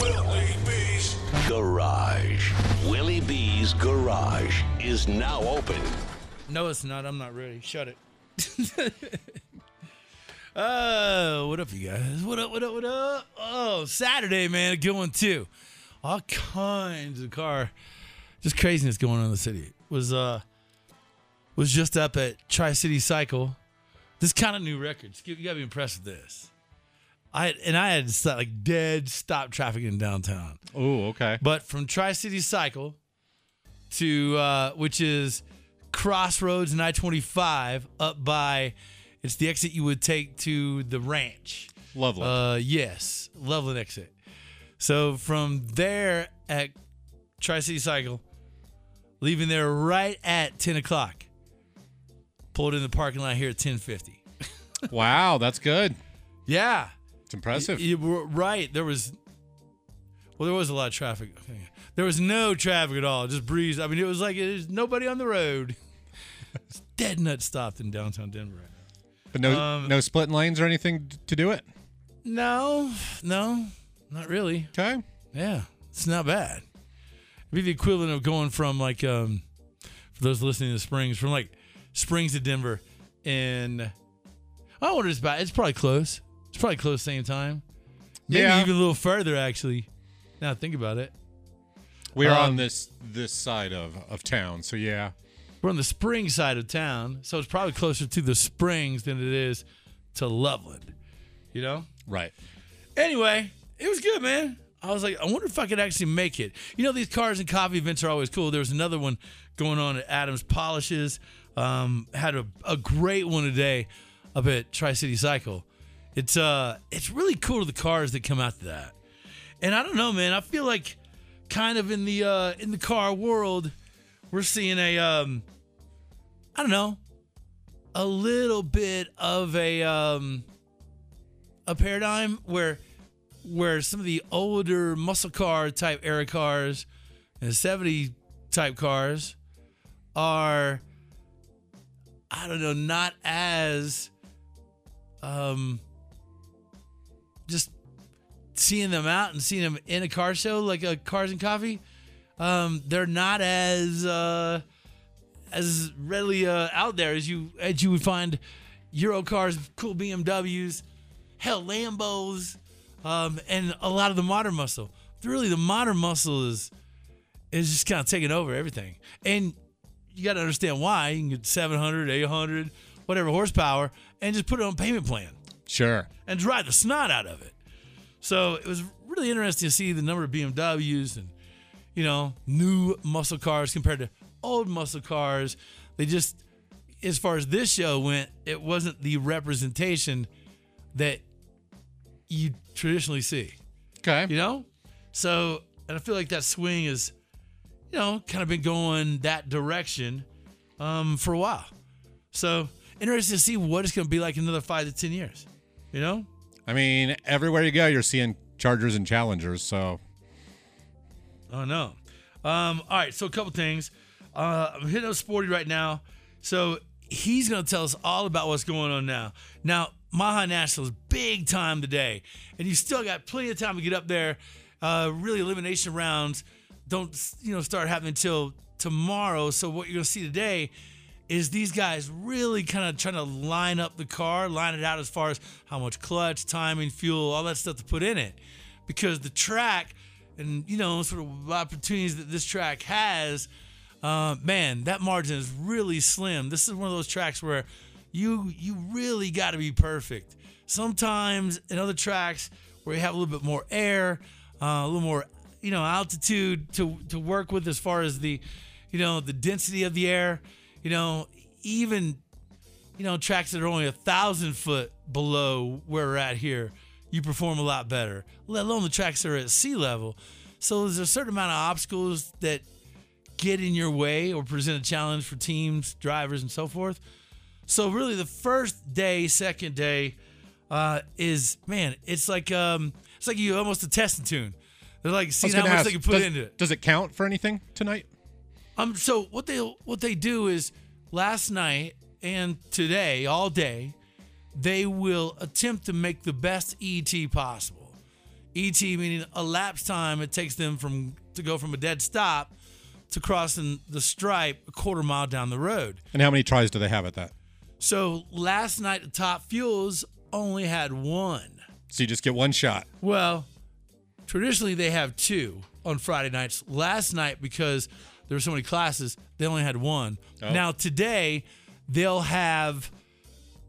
Willie B's Garage. Willie B's Garage is now open. No, it's not. I'm not ready. Shut it. Oh, what up, you guys? What up, what up, what up? Oh, Saturday, man. A good one, too. All kinds of car, just craziness going on in the city. Was, uh, was just up at Tri City Cycle. This kind of new record. You gotta be impressed with this. I and I had to stop, like dead stop traffic in downtown. Oh, okay. But from Tri City Cycle to uh, which is Crossroads and I twenty five up by it's the exit you would take to the ranch. Lovely. Uh, yes, Loveland exit. So from there at Tri City Cycle, leaving there right at ten o'clock. Pulled in the parking lot here at ten fifty. wow, that's good. Yeah, It's impressive. You were right. There was, well, there was a lot of traffic. There was no traffic at all. Just breeze. I mean, it was like there's nobody on the road. It's dead nut stopped in downtown Denver. Right now. But no, um, no splitting lanes or anything to do it. No, no, not really. Okay. Yeah, it's not bad. It'd be the equivalent of going from like, um, for those listening to Springs, from like Springs to Denver, and I wonder it's about. It's probably close. It's probably close same time. Maybe Yeah. even a little further actually. Now think about it. We're on Um, this this side of of town, so yeah. We're on the spring side of town, so it's probably closer to the springs than it is to Loveland. You know? Right. Anyway, it was good, man. I was like, I wonder if I could actually make it. You know, these cars and coffee events are always cool. There was another one going on at Adams Polishes. Um, had a, a great one today up at Tri City Cycle. It's uh, it's really cool the cars that come out to that. And I don't know, man. I feel like kind of in the uh, in the car world, we're seeing a um, I don't know, a little bit of a um, a paradigm where where some of the older muscle car type era cars and 70 type cars are I don't know, not as um just seeing them out and seeing them in a car show like a cars and coffee um they're not as uh as readily uh, out there as you as you would find Euro cars, cool BMWs, hell Lambos, um, and a lot of the modern muscle. Really, the modern muscle is is just kind of taking over everything, and you got to understand why. You can get 700, 800, whatever horsepower, and just put it on payment plan Sure. and drive the snot out of it. So it was really interesting to see the number of BMWs and you know new muscle cars compared to old muscle cars. They just, as far as this show went, it wasn't the representation that you traditionally see. Okay. You know, so and I feel like that swing is, you know, kind of been going that direction um, for a while. So interesting to see what it's going to be like in another five to ten years. You know. I mean, everywhere you go, you're seeing Chargers and Challengers. So Oh no. Um, all right, so a couple things. Uh, I'm hitting up Sporty right now. So he's gonna tell us all about what's going on now. Now, Mile High National is big time today, and you still got plenty of time to get up there. Uh, really, elimination rounds don't you know start happening until tomorrow. So what you're gonna see today is these guys really kind of trying to line up the car, line it out as far as how much clutch, timing, fuel, all that stuff to put in it, because the track and you know sort of opportunities that this track has uh, man that margin is really slim. This is one of those tracks where you you really got to be perfect. Sometimes in other tracks where you have a little bit more air uh, a little more you know altitude to to work with as far as the you know the density of the air you know even you know, tracks that are only a thousand foot below where we're at here, you perform a lot better, let alone the tracks that are at sea level. So there's a certain amount of obstacles that get in your way or present a challenge for teams, drivers, and so forth. So really, the first day, second day, uh, is man, it's like um, it's like you almost a testing tune. They're like seeing how much ask, they can put does, into it. Does it count for anything tonight? Um, so what they what they do is last night and today, all day, they will attempt to make the best ET possible. ET meaning a lapse time it takes them from to go from a dead stop to crossing the stripe a quarter mile down the road. And how many tries do they have at that? So last night the top fuels only had one. So you just get one shot. Well, traditionally they have two on Friday nights. Last night, because there were so many classes, they only had one. Oh. Now today, they'll have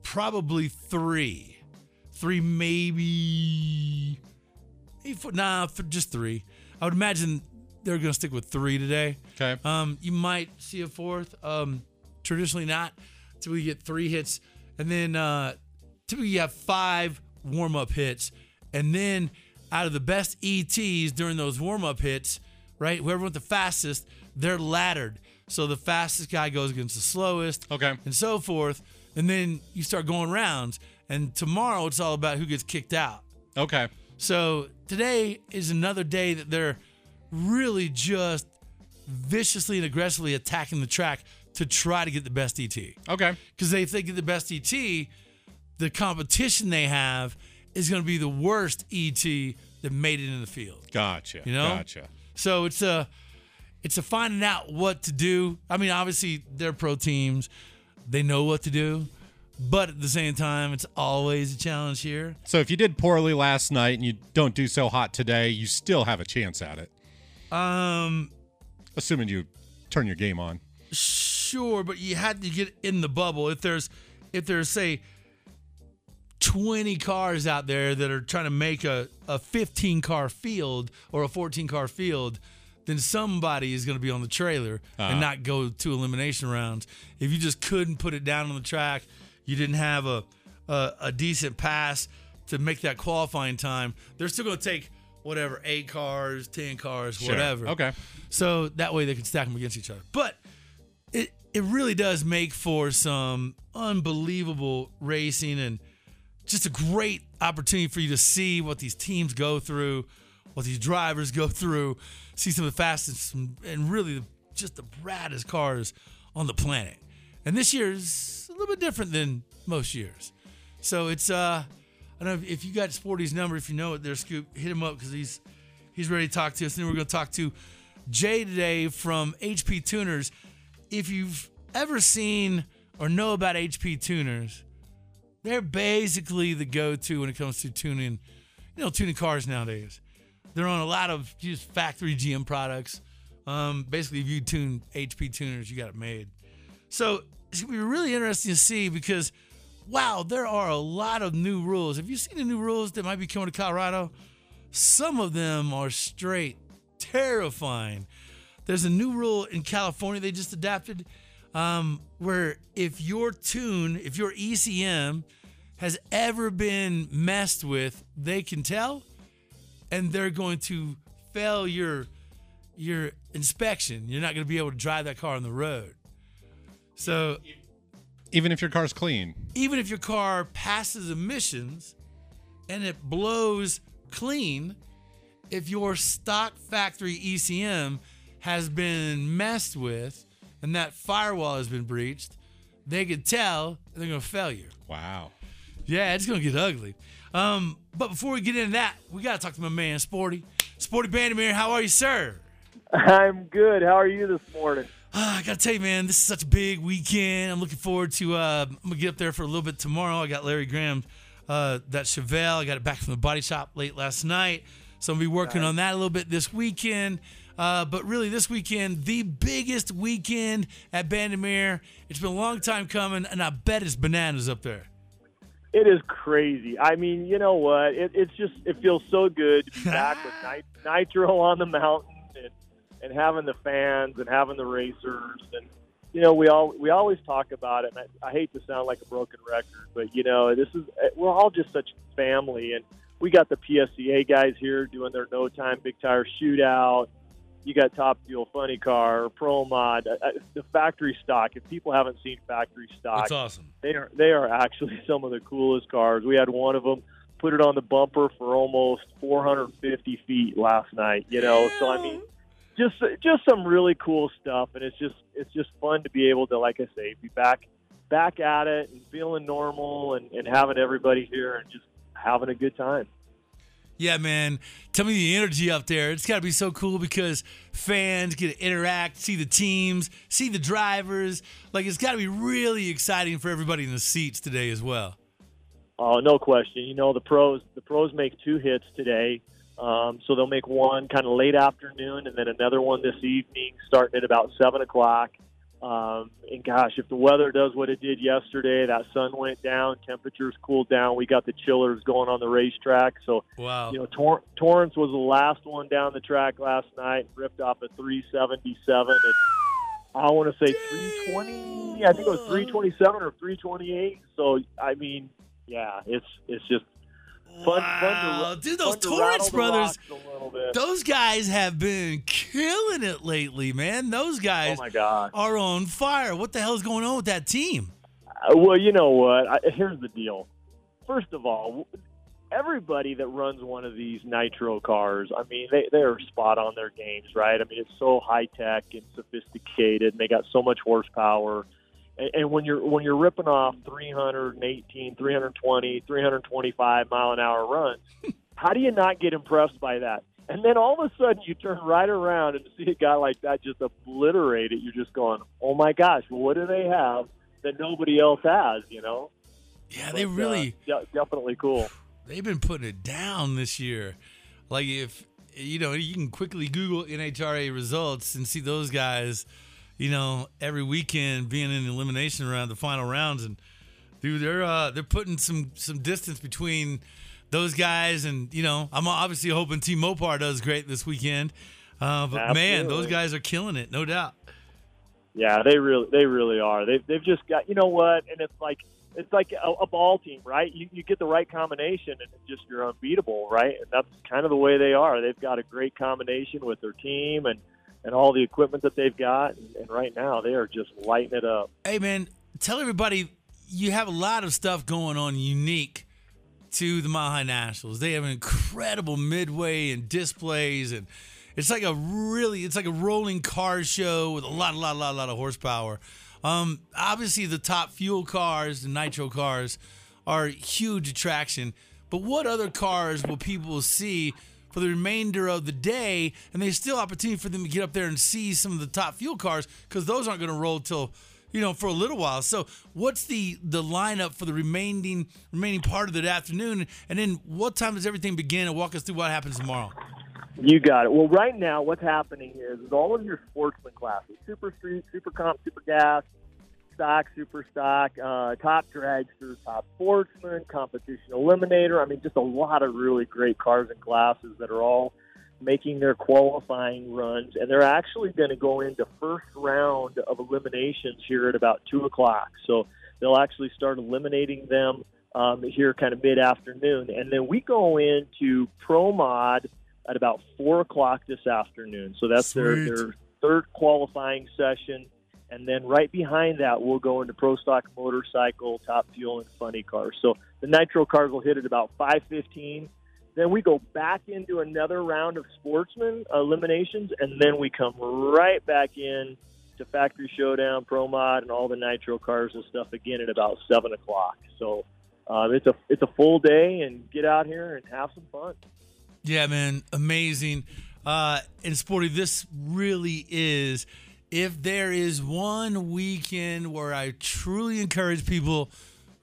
probably three, three maybe, maybe four, nah, th- just three. I would imagine they're going to stick with three today. Okay. Um, you might see a fourth. Um, traditionally not. Typically you get three hits, and then uh, typically you have five warm up hits, and then out of the best ETs during those warm up hits, right? Whoever went the fastest, they're laddered. So the fastest guy goes against the slowest, Okay. and so forth. And then you start going rounds. And tomorrow it's all about who gets kicked out. Okay. So today is another day that they're really just viciously and aggressively attacking the track to try to get the best ET. Okay. Because if they get the best ET, the competition they have is going to be the worst ET that made it in the field. Gotcha. You know? Gotcha. So it's a it's a finding out what to do. I mean, obviously they're pro teams, they know what to do, but at the same time, it's always a challenge here. So if you did poorly last night and you don't do so hot today, you still have a chance at it, Um, assuming you turn your game on. sure, but you had to get in the bubble. If there's if there's say 20 cars out there that are trying to make a, a 15 car field or a 14 car field, then somebody is going to be on the trailer and uh-huh. not go to elimination rounds. If you just couldn't put it down on the track, you didn't have a a, a decent pass to make that qualifying time. They're still going to take whatever eight cars, ten cars, Sure. whatever. Okay. So that way they can stack them against each other. But it it really does make for some unbelievable racing and just a great opportunity for you to see what these teams go through, what these drivers go through, see some of the fastest and- really just the raddest cars on the planet. And this year is a little bit different than most years. So it's uh I don't know if, you got Sporty's number, if you know it there, Scoop, hit him up because he's he's ready to talk to us. And then we're gonna talk to Jay today from HP Tuners. If you've ever seen or know about HP Tuners, they're basically the go-to when it comes to tuning, you know, tuning cars nowadays. They're on a lot of just factory GM products. Um, basically, if you tune HP tuners, you got it made. So it's gonna be really interesting to see because, wow, there are a lot of new rules. Have you seen the new rules that might be coming to Colorado? Some of them are straight terrifying. There's a new rule in California they just adapted um, where if your tune, if your ECM has ever been messed with, they can tell, and they're going to fail your your inspection. You're not going to be able to drive that car on the road. So Even if your car's clean. even if your car passes emissions and it blows clean, if your stock factory ECM has been messed with and that firewall has been breached, they could tell they're going to fail you. Wow. Yeah, it's going to get ugly. Um, but before we get into that, we got to talk to my man, Sporty. Sporty Bandimere, how are you, sir? I'm good. How are you this morning? Ah, I gotta tell you, man, this is such a big weekend. I'm looking forward to. Uh, I'm gonna get up there for a little bit tomorrow. I got Larry Graham, uh, that Chevelle. I got it back from the body shop late last night, so I'm gonna be working on that a little bit this weekend. Uh, but really, this weekend, the biggest weekend at Bandimere. It's been a long time coming, and I bet it's bananas up there. It is crazy. I mean, you know what? It, it's just it feels so good to be back with nit- nitro on the mountain and and having the fans and having the racers and you know, we all we always talk about it, and I, I hate to sound like a broken record, but you know, this is eh, we're all just such family, and we got the PSCA guys here doing their no time big tire shootout. You got Top Fuel, Funny Car, Pro Mod, uh, uh, the factory stock. If people haven't seen factory stock, That's awesome. they are they are actually some of the coolest cars. We had one of them put it on the bumper for almost 450 feet last night. You know, so I mean, just just some really cool stuff, and it's just it's just fun to be able to, like I say, be back back at it and feeling normal and, and having everybody here and just having a good time. Yeah, man. Tell me the energy up there. It's got to be so cool because fans get to interact, see the teams, see the drivers. Like, it's got to be really exciting for everybody in the seats today as well. Oh, no question. You know the pros. The pros make two hits today, um, so they'll make one kind of late afternoon, and then another one this evening, starting at about seven o'clock. Um, and gosh, if the weather does what it did yesterday, that sun went down, temperatures cooled down. We got the chillers going on the racetrack. So, Wow. you know, Tor- Torrence was the last one down the track last night, ripped off a 377. And I want to say 320. I think it was 327 or 328. So, I mean, yeah, it's it's just fun. wow. fun to, Dude, those fun to Torrence brothers, rocks a little bit. those guys have been killing it lately, man. Those Oh guys my god. are on fire. What the hell is going on with that team? Uh, Well, you know what? I, here's the deal. First of all, everybody that runs one of these nitro cars, I mean, they they are spot on their games, right? I mean, it's so high tech and sophisticated, and they got so much horsepower. And, and when you're when you're ripping off 318, 320, 325 mile an hour runs, how do you not get impressed by that? And then all of a sudden, you turn right around and see a guy like that just obliterate it. You're just going, "Oh my gosh, what do they have that nobody else has?" You know? Yeah, they But, uh, really. de- definitely cool. they've been putting it down this year. Like if you know, you can quickly Google NHRA results and see those guys, you know, every weekend being in the elimination round, the final rounds, and dude, they're uh, they're putting some some distance between those guys, and you know, I'm obviously hoping Team Mopar does great this weekend. Uh, but man, those guys are killing it, no doubt. Yeah, they really they really are. They've they've just got you know what, and it's like it's like a, a ball team, right? You you get the right combination, and just you're unbeatable, right? And that's kind of the way they are. They've got a great combination with their team and and all the equipment that they've got, and, right now they are just lighting it up. Hey man, tell everybody you have a lot of stuff going on unique to the Mile High Nationals. They have an incredible midway and displays, and it's like a really it's like a rolling car show with a lot, a lot, a lot, a lot of horsepower. Um, obviously, the top fuel cars, the nitro cars, are a huge attraction. But what other cars will people see for the remainder of the day? And there's still opportunity for them to get up there and see some of the top fuel cars because those aren't going to roll till you know for a little while. So what's the the lineup for the remaining remaining part of the afternoon? And then what time does everything begin? And walk us through what happens tomorrow. You got it. Well, right now, what's happening is, is all of your sportsman classes, super street, super comp, super gas, stock, super stock, uh, top dragster, top sportsman, competition eliminator. I mean, just a lot of really great cars and classes that are all making their qualifying runs, and they're actually going to go into first round of eliminations here at about two o'clock. So they'll actually start eliminating them um, here, kind of mid afternoon, and then we go into pro mod at about four o'clock this afternoon. So that's their, their third qualifying session. And then right behind that, we'll go into Pro Stock Motorcycle, Top Fuel, and Funny Cars. So the Nitro cars will hit at about 5:15. Then we go back into another round of Sportsman eliminations, and then we come right back in to Factory Showdown, Pro Mod, and all the Nitro cars and stuff again at about seven o'clock. So uh, it's a it's a full day, and get out here and have some fun. Yeah, man, amazing. Uh, and Sporty, this really is. If there is one weekend where I truly encourage people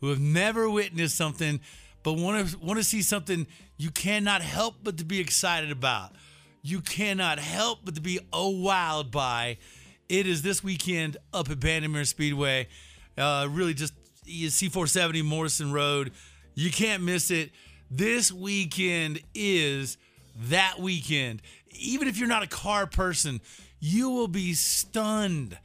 who have never witnessed something, but want to want to see something you cannot help but to be excited about, you cannot help but to be oh wowed by, it is this weekend up at Bandimere Speedway. Uh, really, just C470 Morrison Road. You can't miss it. This weekend is that weekend. Even if you're not a car person, you will be stunned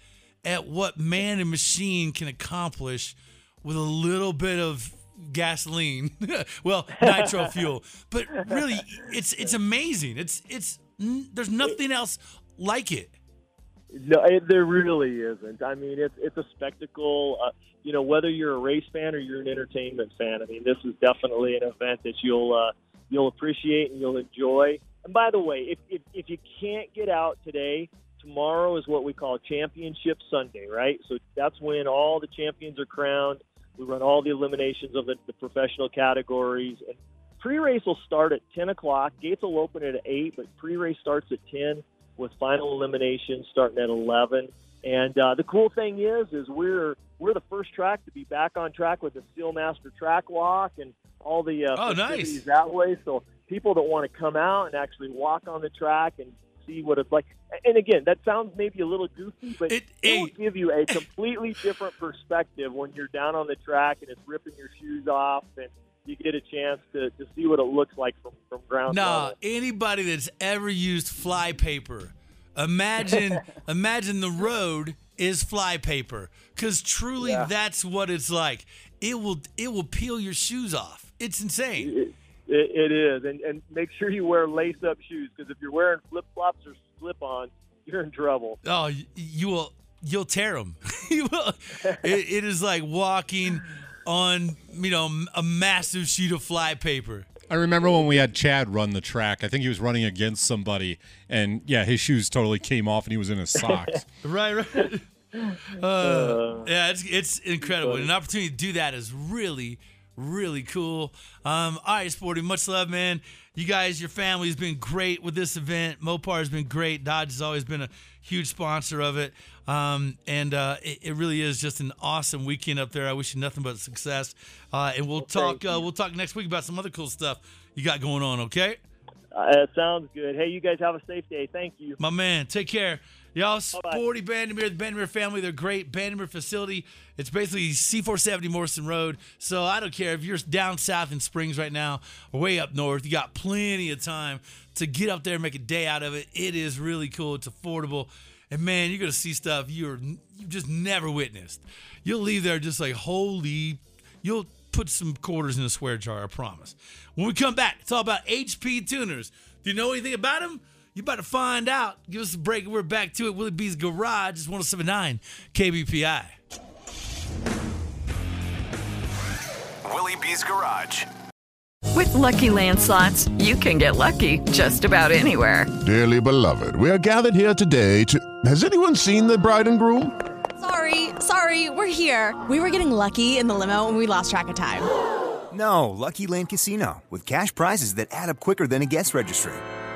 at what man and machine can accomplish with a little bit of gasoline. well, nitro fuel. But really, it's it's amazing. It's it's there's nothing else like it. No, it, there really isn't. I mean, it's it's a spectacle. Uh, you know, whether you're a race fan or you're an entertainment fan, I mean, this is definitely an event that you'll uh, you'll appreciate and you'll enjoy. And by the way, if, if if you can't get out today, tomorrow is what we call Championship Sunday, right? So that's when all the champions are crowned. We run all the eliminations of the, the professional categories, and pre-race will start at 10 o'clock. Gates will open at 8, but pre-race starts at 10 with final elimination starting at 11. And uh, the cool thing is, is we're we're the first track to be back on track with the Steelmaster Track Walk and all the uh, Oh, nice. that way. So people that want to come out and actually walk on the track and see what it's like. And again, that sounds maybe a little goofy, but It- it, will give you a completely different perspective when you're down on the track and it's ripping your shoes off and you get a chance to, to see what it looks like from, from ground Nah, level. anybody that's ever used fly paper, imagine imagine the road is fly paper cuz truly Yeah. that's what it's like. It will it will peel your shoes off. It's insane. It, it, it is, and and make sure you wear lace-up shoes because if you're wearing flip-flops or slip-ons, you're in trouble. Oh, you will you'll tear them. you will. It, it is like walking on, you know, a massive sheet of fly paper. I remember when we had Chad run the track. I think he was running against somebody, and yeah, his shoes totally came off, and he was in his socks. Right, right. Uh, yeah, it's it's incredible. An opportunity to do that is really, really cool. Um, all right, Sporty, much love, man. You guys, your family has been great with this event. Mopar has been great. Dodge has always been a huge sponsor of it. Um, and uh, it, it really is just an awesome weekend up there. I wish you nothing but success. Uh, and we'll talk. Uh, we'll talk next week about some other cool stuff you got going on. Okay, Uh, it sounds good. Hey, you guys have a safe day. Thank you. my man. Take care. Y'all. Sporty Bandimere, the Bandimere family, they're great. Bandimere facility, it's basically C470 Morrison Road. So I don't care if you're down south in Springs right now or way up north, you got plenty of time to get up there and make a day out of it. It is really cool. It's affordable. And man, you're going to see stuff you're you just never witnessed. You'll leave there just like, holy, you'll put some quarters in a swear jar, I promise. When we come back, it's all about HP tuners. Do you know anything about them? You about to find out. Give us a break. And we're back to it. Willie B's Garage. It's 1079 KBPI. Willie B's Garage. With Lucky Land slots, you can get lucky just about anywhere. Dearly beloved, we are gathered here today to. Has anyone seen the bride and groom? Sorry, sorry, we're here. We were getting lucky in the limo and we lost track of time. No, Lucky Land Casino with cash prizes that add up quicker than a guest registry.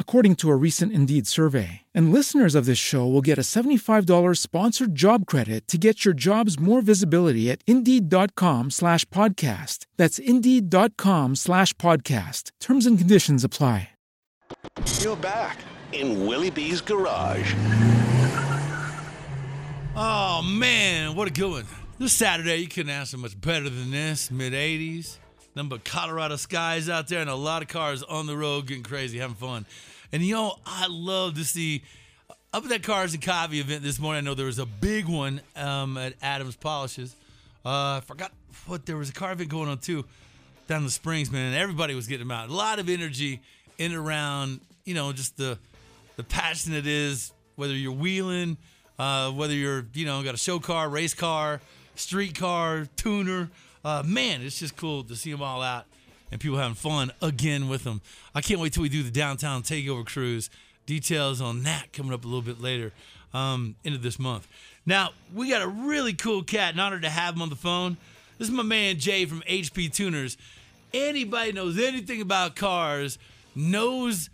according to a recent Indeed survey. And listeners of this show will get a $75 sponsored job credit to get your jobs more visibility at Indeed.com slash podcast. That's Indeed.com slash podcast. Terms and conditions apply. You're back in Willie B's Garage. Oh, man. What a good one. This Saturday, you couldn't ask for much better than this. Mid 80s. But Colorado skies out there and a lot of cars on the road getting crazy, having fun. And you know, I love to see up at that Cars and Coffee event this morning. I know there was a big one um, at Adams Polishes. Uh, I forgot what there was a car event going on too down the Springs, man. Everybody was getting them out. A lot of energy in and around, you know, just the the passion it is, whether you're wheeling, uh, whether you're, you know, got a show car, race car, street car, tuner. Uh, man, it's just cool to see them all out and people having fun again with them. I can't wait till we do the downtown takeover cruise. Details on that coming up a little bit later um, into this month. Now, we got a really cool cat, and honored to have him on the phone. This is my man Jay from HP Tuners. Anybody knows anything about cars knows,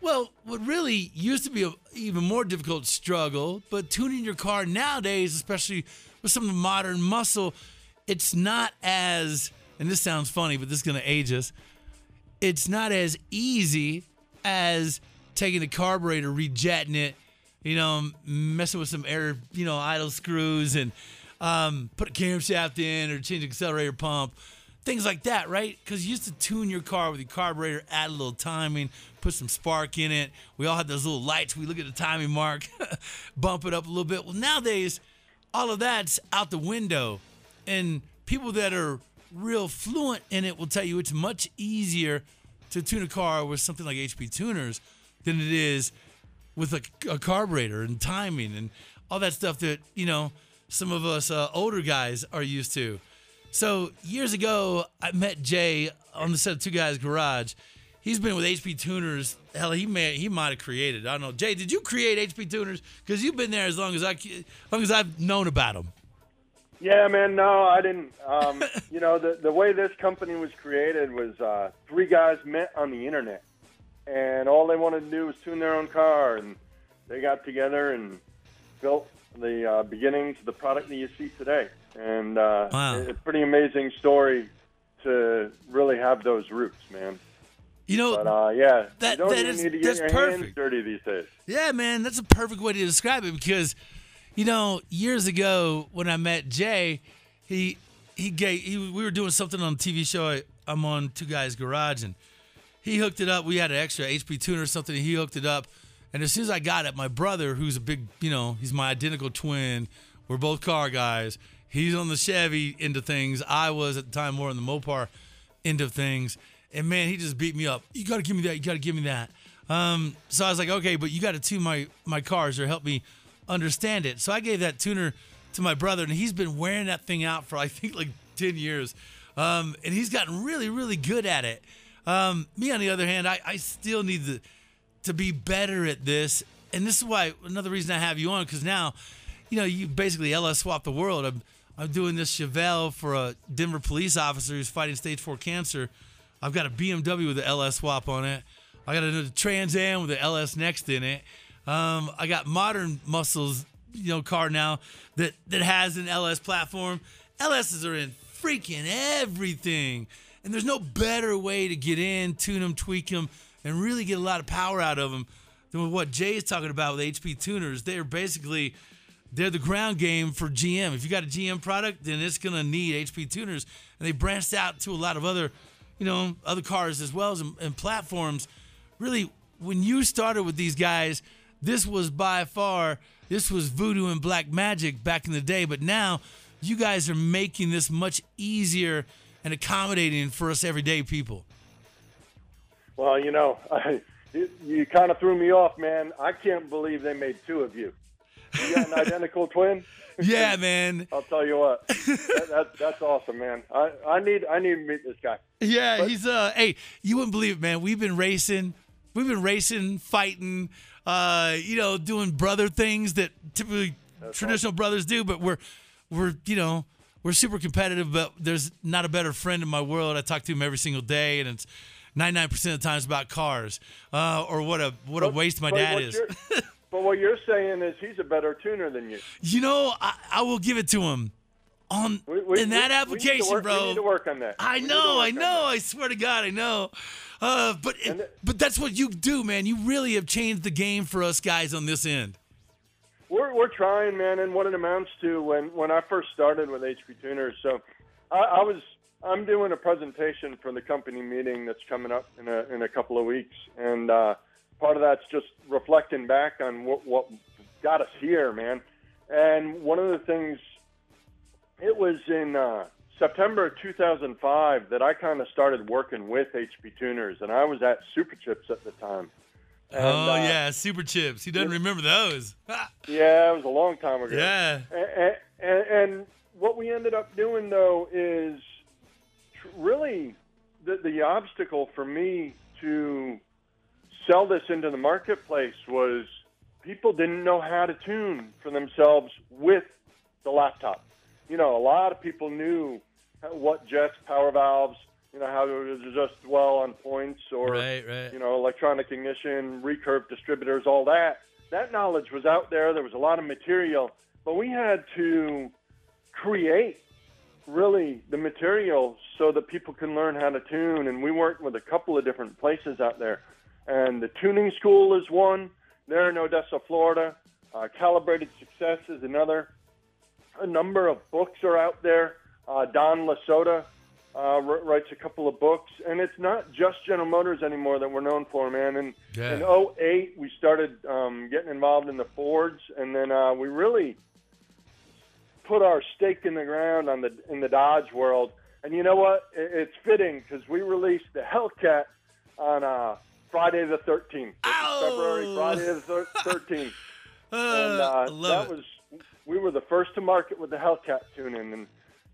well, what really used to be an even more difficult struggle, but tuning your car nowadays, especially with some of the modern muscle, it's not as, and this sounds funny, but this is going to age us, it's not as easy as taking the carburetor, rejetting it, you know, messing with some air, you know, idle screws and um, put a camshaft in or change the accelerator pump, things like that, right? Because you used to tune your car with your carburetor, add a little timing, put some spark in it. We all had those little lights. We look at the timing mark, bump it up a little bit. Well, nowadays, all of that's out the window. And people that are real fluent in it will tell you it's much easier to tune a car with something like HP tuners than it is with a, a carburetor and timing and all that stuff that you know some of us uh, older guys are used to. So years ago, I met Jay on the set of Two Guys Garage. He's been with HP Tuners. Hell, he may he might have created. I don't know. Jay, did you create HP Tuners? Because you've been there as long as I, as long as I've known about them. Yeah, man. No, I didn't. Um, you know, the the way this company was created was uh, three guys met on the internet, and all they wanted to do was tune their own car, and they got together and built the uh, beginnings of the product that you see today. And uh, Wow. it's a pretty amazing story to really have those roots, man. You know, But uh, yeah, that- you don't that even is- need to that's get your hands perfect. dirty these days. Yeah, man, that's a perfect way to describe it because, you know, years ago when I met Jay, he he gave he, we were doing something on a TV show. I, I'm on Two Guys Garage, and he hooked it up. We had an extra HP tuner or something. He hooked it up, and as soon as I got it, my brother, who's a big, you know, he's my identical twin. We're both car guys. He's on the Chevy end of things. I was at the time more on the Mopar end of things. And man, he just beat me up. You got to give me that. You got to give me that. Um, so I was like, okay, but you got to tune my my cars or help me understand it. So I gave that tuner to my brother, and he's been wearing that thing out for I think like ten years, um, and he's gotten really really good at it. Um, me on the other hand, I, I still need to to be better at this, and this is why another reason I have you on because now, you know, you basically LS swap the world. I'm I'm doing this Chevelle for a Denver police officer who's fighting stage four cancer. I've got a BMW with an LS swap on it. I got a Trans Am with an LS Next in it. Um, I got modern muscles, you know, car now that that has an LS platform. LSs are in freaking everything, and there's no better way to get in, tune them, tweak them, and really get a lot of power out of them than with what Jay is talking about with HP tuners. They're basically they're the ground game for GM. If you got a GM product, then it's gonna need HP tuners, and they branched out to a lot of other, you know, other cars as well as and platforms. Really, when you started with these guys, this was by far this was voodoo and black magic back in the day. But now, you guys are making this much easier and accommodating for us everyday people. Well, you know, I, you, you kind of threw me off, man. I can't believe they made two of you. You got an identical twin? Yeah, man. I'll tell you what. That, that, that's awesome, man. I, I need I need to meet this guy. Yeah, But- he's uh hey, you wouldn't believe it, man. We've been racing, we've been racing, fighting, uh, you know, doing brother things that typically traditional brothers do, but we're we're, you know, we're super competitive, but there's not a better friend in my world. I talk to him every single day and it's 99% of the times about cars. Uh, or what a what a waste my but dad is. but what you're saying is he's a better tuner than you. You know, I, I will give it to him. On We- we- in that we- we need to application, work- bro. We need to work on that. I We need to know, I know. I swear to God, I know. Uh, but but that's what you do, man. You really have changed the game for us guys on this end. We're we're trying, man, and what it amounts to when when I first started with HP Tuners. So, I, I was I'm doing a presentation for the company meeting that's coming up in a in a couple of weeks, and uh, part of that's just reflecting back on what what got us here, man. And one of the things, it was in uh, September 2005 that I kind of started working with HP Tuners, and I was at Superchips at the time. And, oh uh, yeah, super chips. He doesn't remember those. Yeah, it was a long time ago. Yeah. And, and, and what we ended up doing though is really the, the obstacle for me to sell this into the marketplace was people didn't know how to tune for themselves with the laptop. You know, a lot of people knew what jets, power valves, you know, how to adjust well on points or, Right, right. you know, electronic ignition, recurve distributors, all that. That knowledge was out there. There was a lot of material, but we had to create really the material so that people can learn how to tune. And we worked with a couple of different places out there. And the tuning school is one. They're in Odessa, Florida. Uh, Calibrated Success is another. A number of books are out there. Uh, Don Lasota uh, wr- writes a couple of books, and it's not just General Motors anymore that we're known for, man. And Yeah. in 08, we started um, getting involved in the Fords, and then uh, we really put our stake in the ground on the in the Dodge world. And you know what? It's fitting because we released the Hellcat on uh, Friday the 13th. February, Friday the 13th. and uh, that was we were the first to market with the Hellcat tuning, and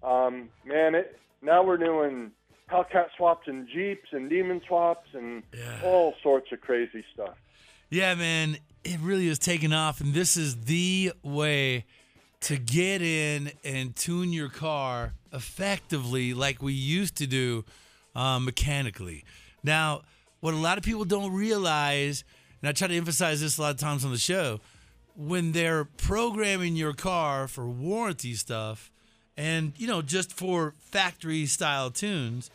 um, man, it now we're doing Hellcat swaps and Jeeps and Demon swaps and all sorts of crazy stuff. Yeah, man, it really is taking off, and this is the way to get in and tune your car effectively, like we used to do uh, mechanically. Now, what a lot of people don't realize, and I try to emphasize this a lot of times on the show, when they're programming your car for warranty stuff and you know just for factory style tunes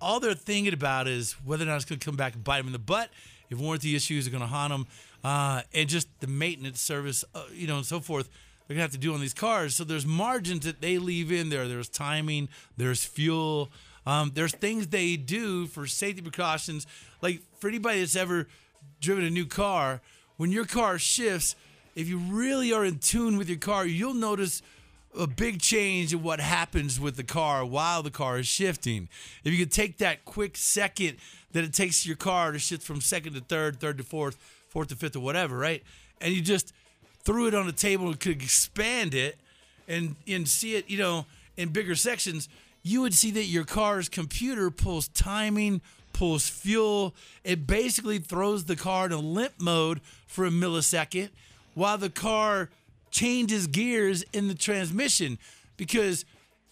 all they're thinking about is whether or not it's going to come back and bite them in the butt if warranty issues are going to haunt them uh, and just the maintenance service uh, you know and so forth they're going to have to do on these cars. So there's margins that they leave in there. There's timing there's fuel um, there's things they do for safety precautions. Like for anybody that's ever driven a new car when your car shifts if you really are in tune with your car, you'll notice a big change in what happens with the car while the car is shifting. If you could take that quick second that it takes your car to shift from second to third, third to fourth, fourth to fifth, or whatever, right? And you just threw it on the table and could expand it and and see it, you know, in bigger sections, you would see that your car's computer pulls timing, pulls fuel. It basically throws the car in a limp mode for a millisecond while the car changes gears in the transmission because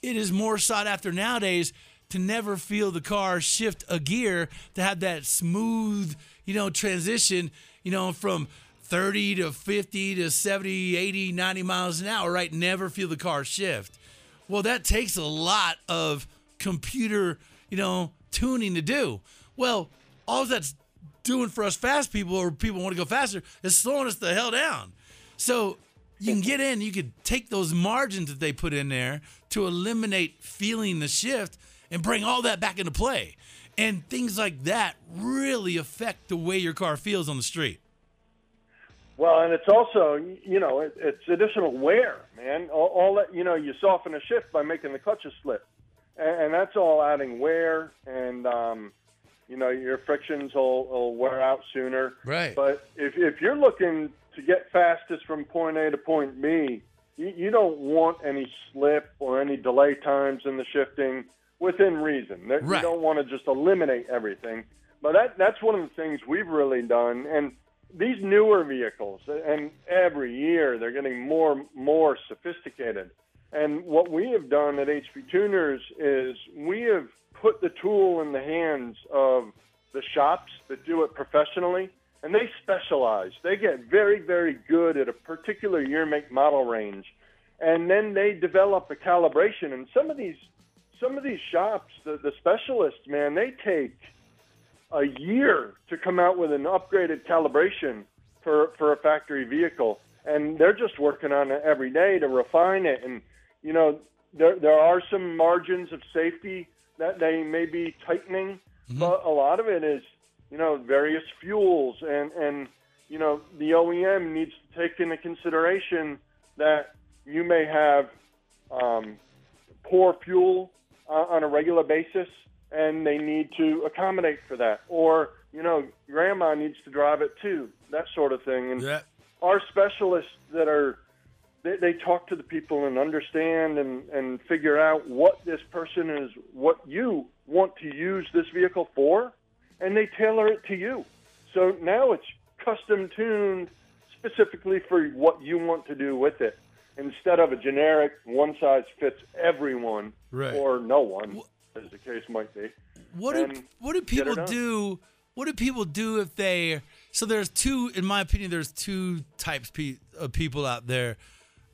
it is more sought after nowadays to never feel the car shift a gear to have that smooth, you know, transition, you know, from 30 to 50 to 70, 80, 90 miles an hour, right? Never feel the car shift. Well, that takes a lot of computer, you know, tuning to do. Well, all that's doing for us fast people or people want to go faster is slowing us the hell down. So you can get in, you could take those margins that they put in there to eliminate feeling the shift and bring all that back into play. And things like that really affect the way your car feels on the street. Well, and it's also, you know, it, it's additional wear, man. All, all that, you know, you soften a shift by making the clutches slip, and, and that's all adding wear, and um, you know, your frictions will, will wear out sooner. Right. But if if you're looking to get fastest from point A to point B, you, you don't want any slip or any delay times in the shifting within reason. Right. You don't want to just eliminate everything. But that that's one of the things we've really done. And these newer vehicles, and every year they're getting more more sophisticated. And what we have done at HP Tuners is we have put the tool in the hands of the shops that do it professionally, and they specialize. They get very, very good at a particular year, make, model range, and then they develop a calibration. And some of these, some of these shops, the, the specialists, man, they take a year to come out with an upgraded calibration for for a factory vehicle, and they're just working on it every day to refine it. And you know, there there are some margins of safety that they may be tightening, mm-hmm. but a lot of it is you know various fuels and and you know the OEM needs to take into consideration that you may have um, poor fuel uh, on a regular basis, and they need to accommodate for that. Or you know, grandma needs to drive it too, that sort of thing. And Yeah. our specialists that are they, they talk to the people and understand and, and figure out what this person is, what you want to use this vehicle for, and they tailor it to you. So now it's custom tuned specifically for what you want to do with it instead of a generic one size fits everyone Right. or no one, as the case might be. What do what do people do? What do people do if they? So there's two, in my opinion, there's two types pe- of people out there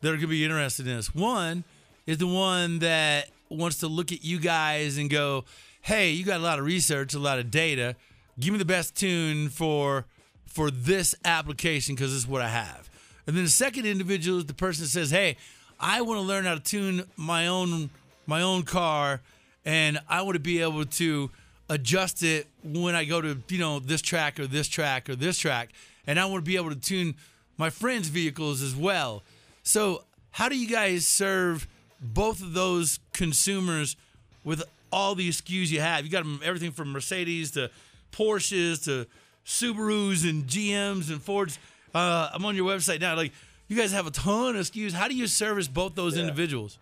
that are going to be interested in this. One is the one that wants to look at you guys and go, "Hey, you got a lot of research, a lot of data. Give me the best tune for for this application because this is what I have." And then the second individual is the person that says, "Hey, I want to learn how to tune my own my own car, and I want to be able to adjust it when I go to you know this track or this track or this track, and I want to be able to tune my friends' vehicles as well." So, how do you guys serve both of those consumers with all the SKUs you have? You got 'em everything from Mercedes to Porsches to Subarus and GMs and Fords. Uh, I'm on your website now. Like, you guys have a ton of SKUs. How do you service both those individuals?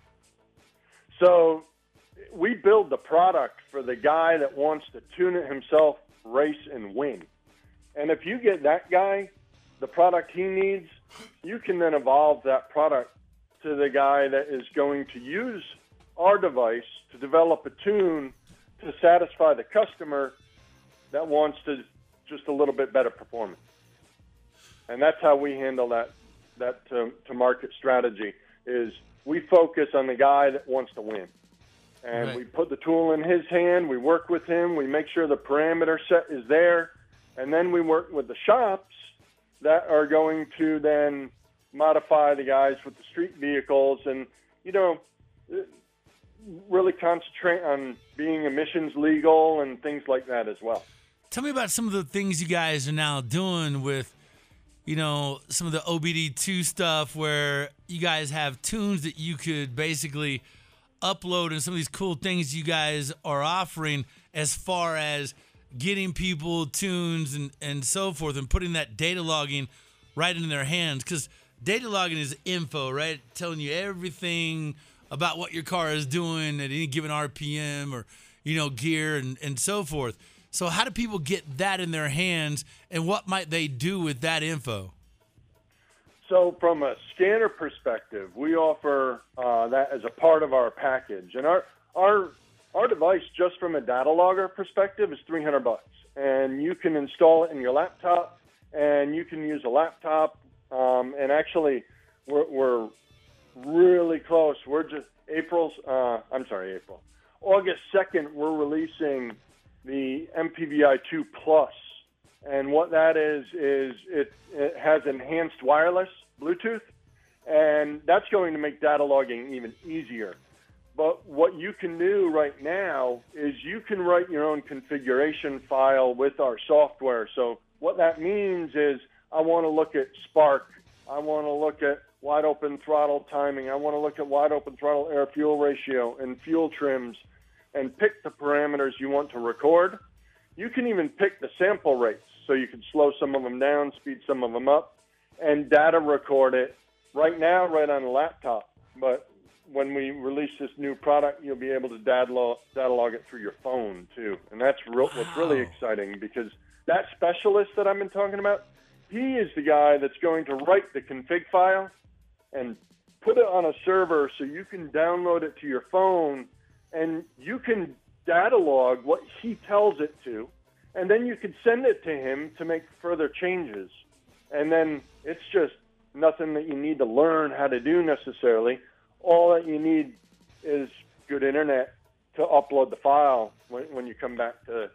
So we build the product for the guy that wants to tune it himself, race, and win. And if you get that guy the product he needs, you can then evolve that product to the guy that is going to use our device to develop a tune to satisfy the customer that wants to just a little bit better performance. And that's how we handle that that to, to market strategy is we focus on the guy that wants to win. And Right. we put the tool in his hand, we work with him, we make sure the parameter set is there, and then we work with the shops that are going to then modify the guys with the street vehicles and you know really concentrate on being emissions legal and things like that as well. Tell me about some of the things you guys are now doing with, you know, some of the OBD2 stuff where you guys have tunes that you could basically upload and some of these cool things you guys are offering as far as getting people tunes and, and so forth and putting that data logging right in their hands. Because data logging is info, right? Telling you everything about what your car is doing at any given RPM or, you know, gear and, and so forth. So, how do people get that in their hands and what might they do with that info? So, from a scanner perspective, we offer uh, that as a part of our package, and our our our device, just from a data logger perspective, is 300 bucks, and you can install it in your laptop, and you can use a laptop, um, and actually, we're, we're really close. We're just April's. Uh, I'm sorry, April, August 2nd. We're releasing the MPVI 2 Plus, and what that is is it, it has enhanced wireless Bluetooth, and that's going to make data logging even easier. But what you can do right now is you can write your own configuration file with our software. So what that means is I want to look at spark, I want to look at wide open throttle timing, I want to look at wide open throttle air fuel ratio and fuel trims and pick the parameters you want to record. You can even pick the sample rates so you can slow some of them down, speed some of them up, and data record it right now right on the laptop. But when we release this new product, you'll be able to data log, it through your phone too, and that's real, what's really exciting because that specialist that I've been talking about, he is the guy that's going to write the config file and put it on a server so you can download it to your phone and you can data log what he tells it to, and then you can send it to him to make further changes. And then it's just nothing that you need to learn how to do necessarily. All that you need is good internet to upload the file when, when you come back to,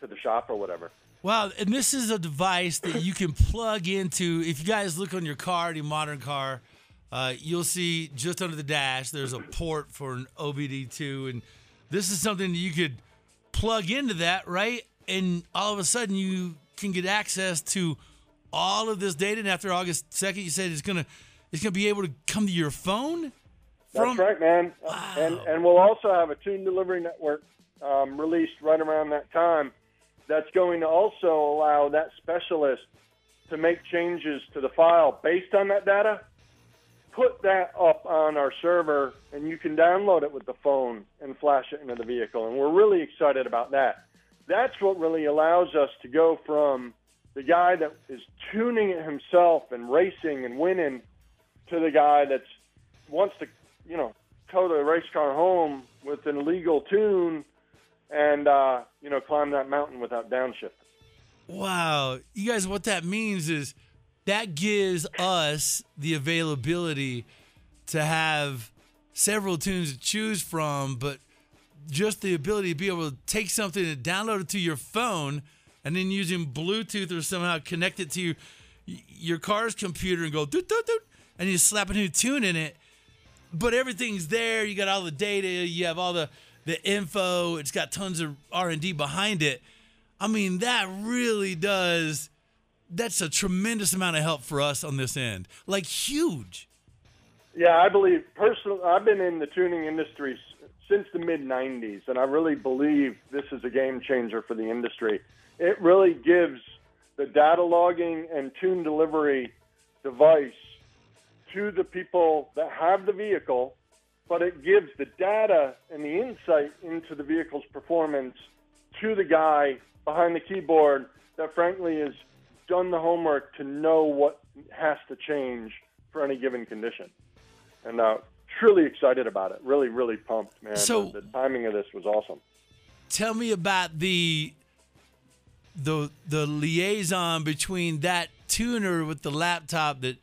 to the shop or whatever. Well, and this is a device that you can plug into. If you guys look on your car, any modern car, uh, you'll see just under the dash there's a port for an OBD2, and this is something that you could plug into that, right? And all of a sudden you can get access to all of this data. And after August second, you said it's gonna it's gonna be able to come to your phone. That's right, man. And and we'll also have a tune delivery network um, released right around that time. That's going to also allow that specialist to make changes to the file based on that data, put that up on our server, and you can download it with the phone and flash it into the vehicle. And we're really excited about that. That's what really allows us to go from the guy that is tuning it himself and racing and winning to the guy that's wants to, you know, tow the race car home with an illegal tune and uh, you know climb that mountain without downshift. Wow. You guys, what that means is that gives us the availability to have several tunes to choose from, but just the ability to be able to take something and download it to your phone and then using Bluetooth or somehow connect it to your, your car's computer and go doot, doot, doot, and you slap a new tune in it. But everything's there. You got all the data. You have all the, the info. It's got tons of R&D behind it. I mean, that really does. That's a tremendous amount of help for us on this end. Like huge. Yeah, I believe personally. I've been in the tuning industry since the mid '90s, and I really believe this is a game changer for the industry. It really gives the data logging and tune delivery device to the people that have the vehicle, but it gives the data and the insight into the vehicle's performance to the guy behind the keyboard that frankly has done the homework to know what has to change for any given condition. And uh, truly excited about it. Really, really pumped, man. So- the, the timing of this was awesome. Tell me about the the the liaison between that tuner with the laptop that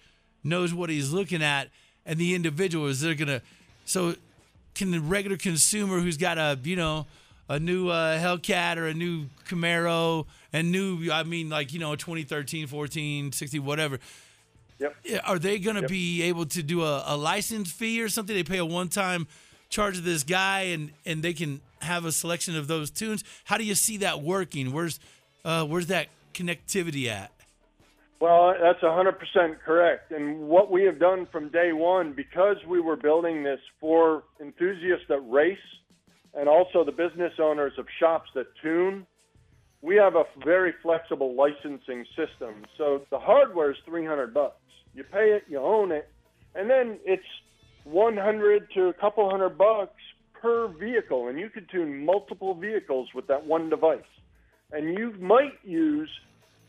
knows what he's looking at and the individual. Is they're gonna so can the regular consumer who's got a you know a new uh, Hellcat or a new Camaro and new I mean like you know 2013, 14, 16, whatever. Yep. Are they going to be able to do a, a license fee or something? They pay a one time charge to this guy and and they can have a selection of those tunes. How do you see that working? Where's uh, where's that connectivity at? Well, that's 100% correct. And what we have done from day one, because we were building this for enthusiasts that race and also the business owners of shops that tune, we have a very flexible licensing system. So the hardware is 300 bucks. You pay it, you own it, and then it's 100 to a couple hundred bucks per vehicle, and you could tune multiple vehicles with that one device. And you might use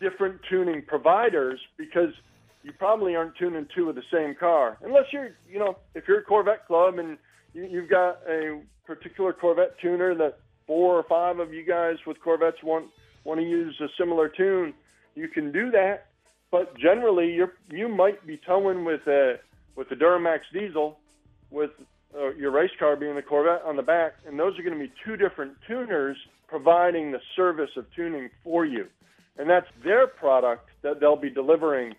different tuning providers because you probably aren't tuning two of the same car, unless you're, you know, if you're a Corvette club and you've got a particular Corvette tuner that four or five of you guys with Corvettes want want to use a similar tune, you can do that. But generally, you you might be towing with a with the Duramax diesel, with uh, your race car being the Corvette on the back, and those are going to be two different tuners providing the service of tuning for you, and that's their product that they'll be delivering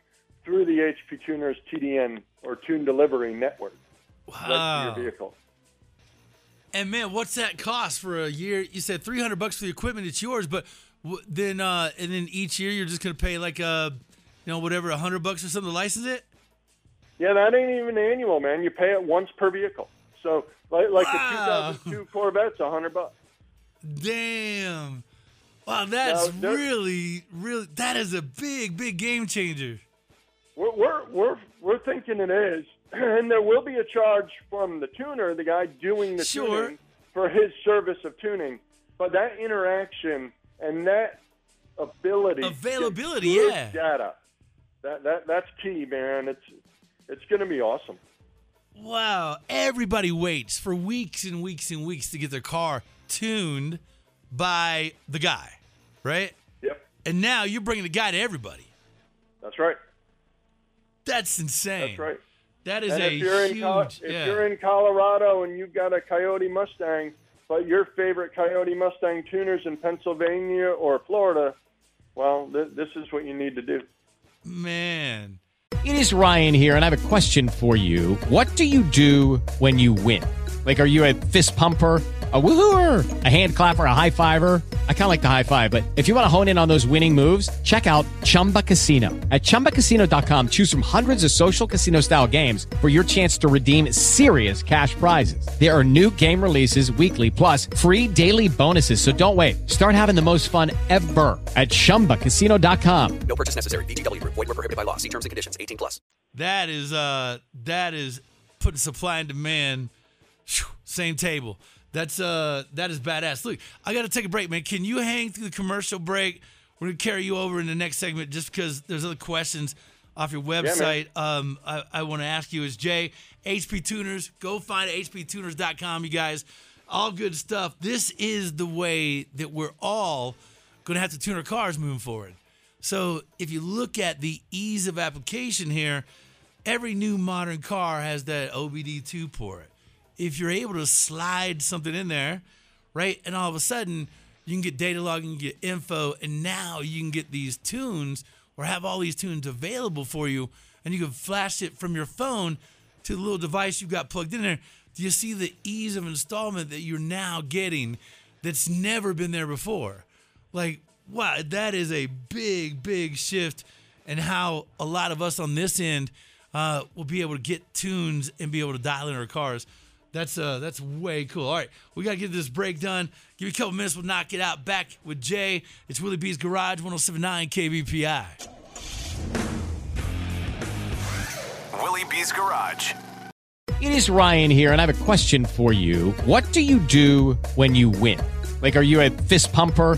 through the HP Tuners TDN or Tune Delivery Network Wow. to your vehicle. And man, what's that cost for a year? You said 300 bucks for the equipment. It's yours, but w- then uh, and then each year you're just gonna pay like uh you know whatever 100 bucks or something to license it. Yeah, that ain't even annual, man. You pay it once per vehicle. So, like, like Wow. the 2002 Corvette's a hundred bucks. Damn. Wow, that's Now, really, really, that is a big, big game changer. We're, we're we're we're thinking it is, and there will be a charge from the tuner, the guy doing the Sure. tuning, for his service of tuning. But that interaction and that ability, Availability, yeah. data, that that that's key, man. It's it's going to be awesome. Wow, everybody waits for weeks and weeks and weeks to get their car tuned by the guy, right? Yep. And now you're bringing the guy to everybody. That's right. That's insane. That's right. That is and a if you're huge. in Col- if yeah. you're in Colorado and you've got a Coyote Mustang, but your favorite Coyote Mustang tuners in Pennsylvania or Florida, well, th- this is what you need to do. Man. It is Ryan here, and I have a question for you. What do you do when you win? Like, are you a fist pumper? A woohooer, a hand clapper, a high fiver. I kind of like the high five, but if you want to hone in on those winning moves, check out Chumba Casino. At ChumbaCasino.com, choose from hundreds of social casino style games for your chance to redeem serious cash prizes. There are new game releases weekly, plus free daily bonuses. So don't wait. Start having the most fun ever at ChumbaCasino.com. No purchase necessary. VGW Group. Void were prohibited by law. See terms and conditions. 18 plus. That is uh that is putting supply and demand phew, same table. That's uh that is badass. Look, I got to take a break, man. Can you hang through the commercial break? We're gonna carry you over in the next segment just because there's other questions off your website. um, I, I want to ask you is Jay HP Tuners. Go find hptuners.com, you guys. All good stuff. This is the way that we're all gonna have to tune our cars moving forward. So if you look at the ease of application here, every new modern car has that OBD2 port. If you're able to slide something in there, right, and all of a sudden you can get data logging, you get info, and now you can get these tunes or have all these tunes available for you, and you can flash it from your phone to the little device you've got plugged in there. Do you see the ease of installment that you're now getting that's never been there before? Like, wow, that is a big, big shift in how a lot of us on this end uh, will be able to get tunes and be able to dial in our cars. That's uh, that's way cool. All right, we gotta get this break done. Give me a couple minutes, we'll knock it out. Back with Jay. It's Willie B's Garage, 1079 KBPI. Willie B's Garage. It is Ryan here, and I have a question for you. What do you do when you win? Like, are you a fist pumper?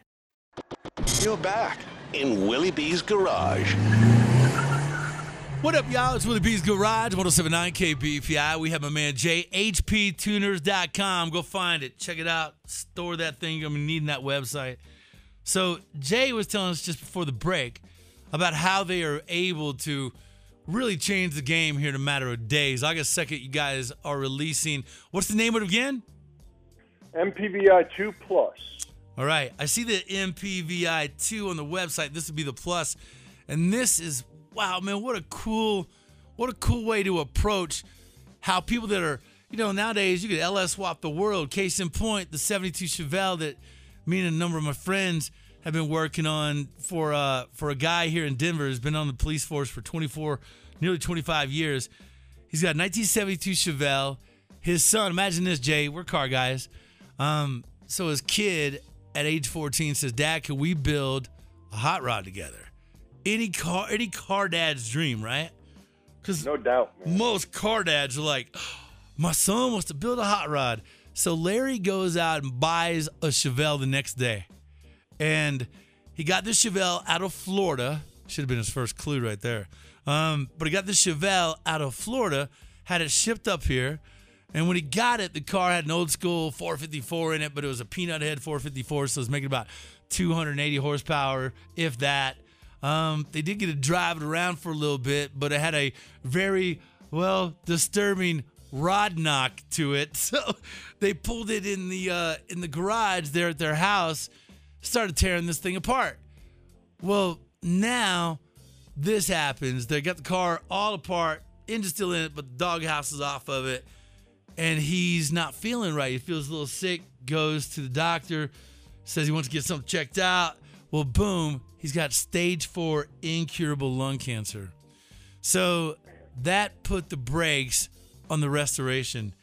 You're back in Willie B's Garage. What up, y'all? It's Willie B's Garage, 1079 KBPI. We have my man Jay, HPtuners.com. Go find it. Check it out. Store that thing. You're going to be needing that website. So, Jay was telling us just before the break about how they are able to really change the game here in a matter of days. August 2nd, you guys are releasing, what's the name of it again? MPVI 2 Plus. All right. I see the MPVI 2 on the website. This would be the plus. And this is wow, man, what a cool what a cool way to approach how people that are, you know, nowadays you could LS swap the world. Case in point, the 72 Chevelle that me and a number of my friends have been working on for uh for a guy here in Denver who's been on the police force for 24 nearly 25 years. He's got a 1972 Chevelle. His son, imagine this, Jay, we're car guys. Um, so his kid at age 14 says, Dad, can we build a hot rod together? Any car, any car dad's dream, right? Because no doubt, man. most car dads are like, my son wants to build a hot rod. So Larry goes out and buys a Chevelle the next day, and he got this Chevelle out of Florida. Should have been his first clue right there. Um, but he got the Chevelle out of Florida, had it shipped up here. And when he got it, the car had an old school 454 in it, but it was a peanut head 454, so it was making about 280 horsepower, if that. Um, they did get to drive it around for a little bit, but it had a very, well, disturbing rod knock to it. So they pulled it in the uh, in the garage there at their house, started tearing this thing apart. Well, now this happens. They got the car all apart, engine's still in it, but the doghouse is off of it. And he's not feeling right. He feels a little sick, goes to the doctor, says he wants to get something checked out. Well, boom, he's got stage four incurable lung cancer. So that put the brakes on the restoration.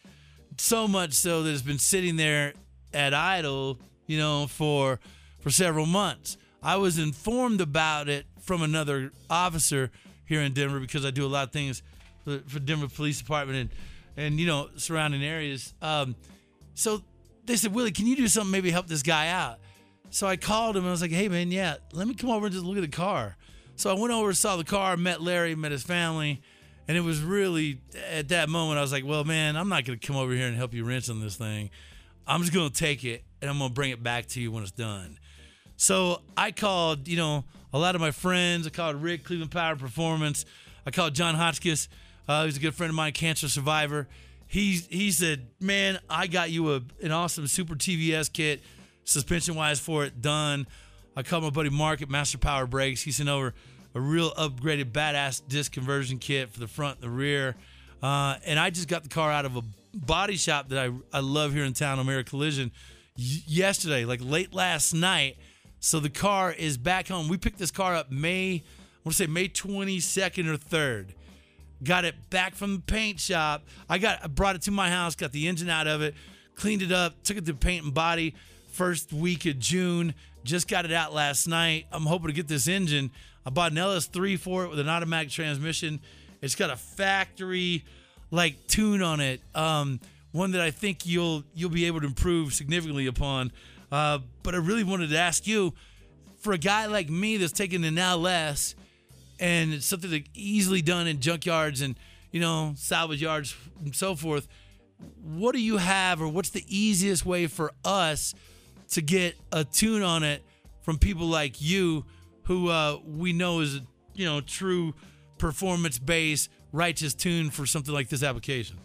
So much so that it's been sitting there at idle, you know, for for several months. I was informed about it from another officer here in Denver because I do a lot of things for, for Denver Police Department and and you know surrounding areas. Um, so they said, Willie, can you do something? Maybe help this guy out. So I called him and I was like, Hey man, yeah, let me come over and just look at the car. So I went over, saw the car, met Larry, met his family, and it was really at that moment I was like, Well, man, I'm not gonna come over here and help you wrench on this thing. I'm just gonna take it and I'm gonna bring it back to you when it's done. So I called, you know, a lot of my friends. I called Rick, Cleveland Power Performance. I called John Hotchkis. Uh, he's a good friend of mine, cancer survivor. He he said, "Man, I got you a an awesome Super TVS kit, suspension wise for it done." I called my buddy Mark at Master Power Brakes. He sent over a real upgraded badass disc conversion kit for the front and the rear. Uh, and I just got the car out of a body shop that I, I love here in town, Omera Collision, y- yesterday, like late last night. So the car is back home. We picked this car up May, I want to say May 22nd or 3rd. Got it back from the paint shop. I got I brought it to my house, got the engine out of it, cleaned it up, took it to paint and body first week of June. Just got it out last night. I'm hoping to get this engine. I bought an LS3 for it with an automatic transmission. It's got a factory like tune on it. Um, one that I think you'll you'll be able to improve significantly upon. Uh, but I really wanted to ask you, for a guy like me that's taking an LS and it's something that's easily done in junkyards and you know salvage yards and so forth, what do you have, or what's the easiest way for us to get a tune on it from people like you, who uh, we know is a you know true performance based righteous tune for something like this application?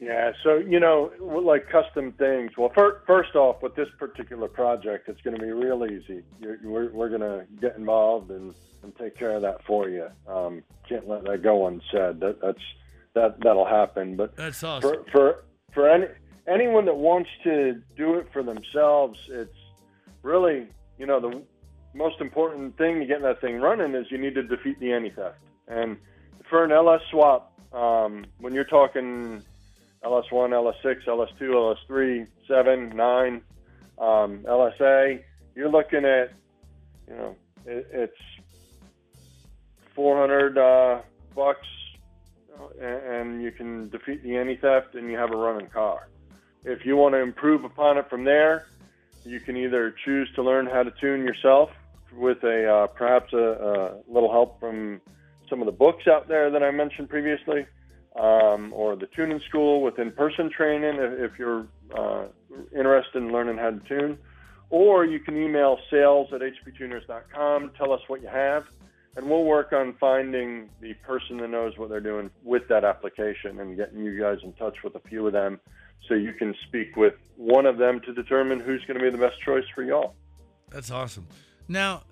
Yeah, so you know, like custom things. Well, fir- first off, with this particular project, it's going to be real easy. You're, we're we're going to get involved and, and take care of that for you. Um, can't let that go unsaid. That that's that that'll happen. But That's awesome. for for for any anyone that wants to do it for themselves, it's really you know the most important thing to get that thing running is you need to defeat the anti theft. And for an LS swap, um, when you're talking LS1, LS6, LS2, LS3, 7, 9, um, LSA, you're looking at, you know, it, it's 400 uh, bucks, and, and you can defeat the anti theft, and you have a running car. If you want to improve upon it from there, you can either choose to learn how to tune yourself with a uh, perhaps a, a little help from some of the books out there that I mentioned previously, um, or the tuning school with in-person training if, if you're uh, interested in learning how to tune. Or you can email sales at hptuners.com, tell us what you have, and we'll work on finding the person that knows what they're doing with that application and getting you guys in touch with a few of them so you can speak with one of them to determine who's going to be the best choice for y'all. That's awesome. Now,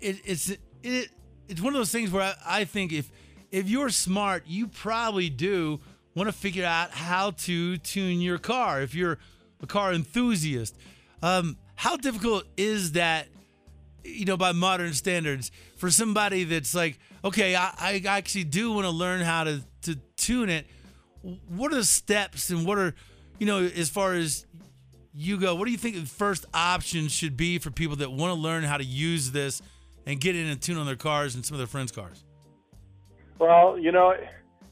it, it's it, it's one of those things where I, I think if if you're smart, you probably do want to figure out how to tune your car. If you're a car enthusiast, um, how difficult is that? You know, by modern standards, for somebody that's like, okay, I, I actually do want to learn how to to tune it. What are the steps and what are, you know, as far as you go, what do you think the first option should be for people that want to learn how to use this and get in and tune on their cars and some of their friends' cars? Well, you know, it,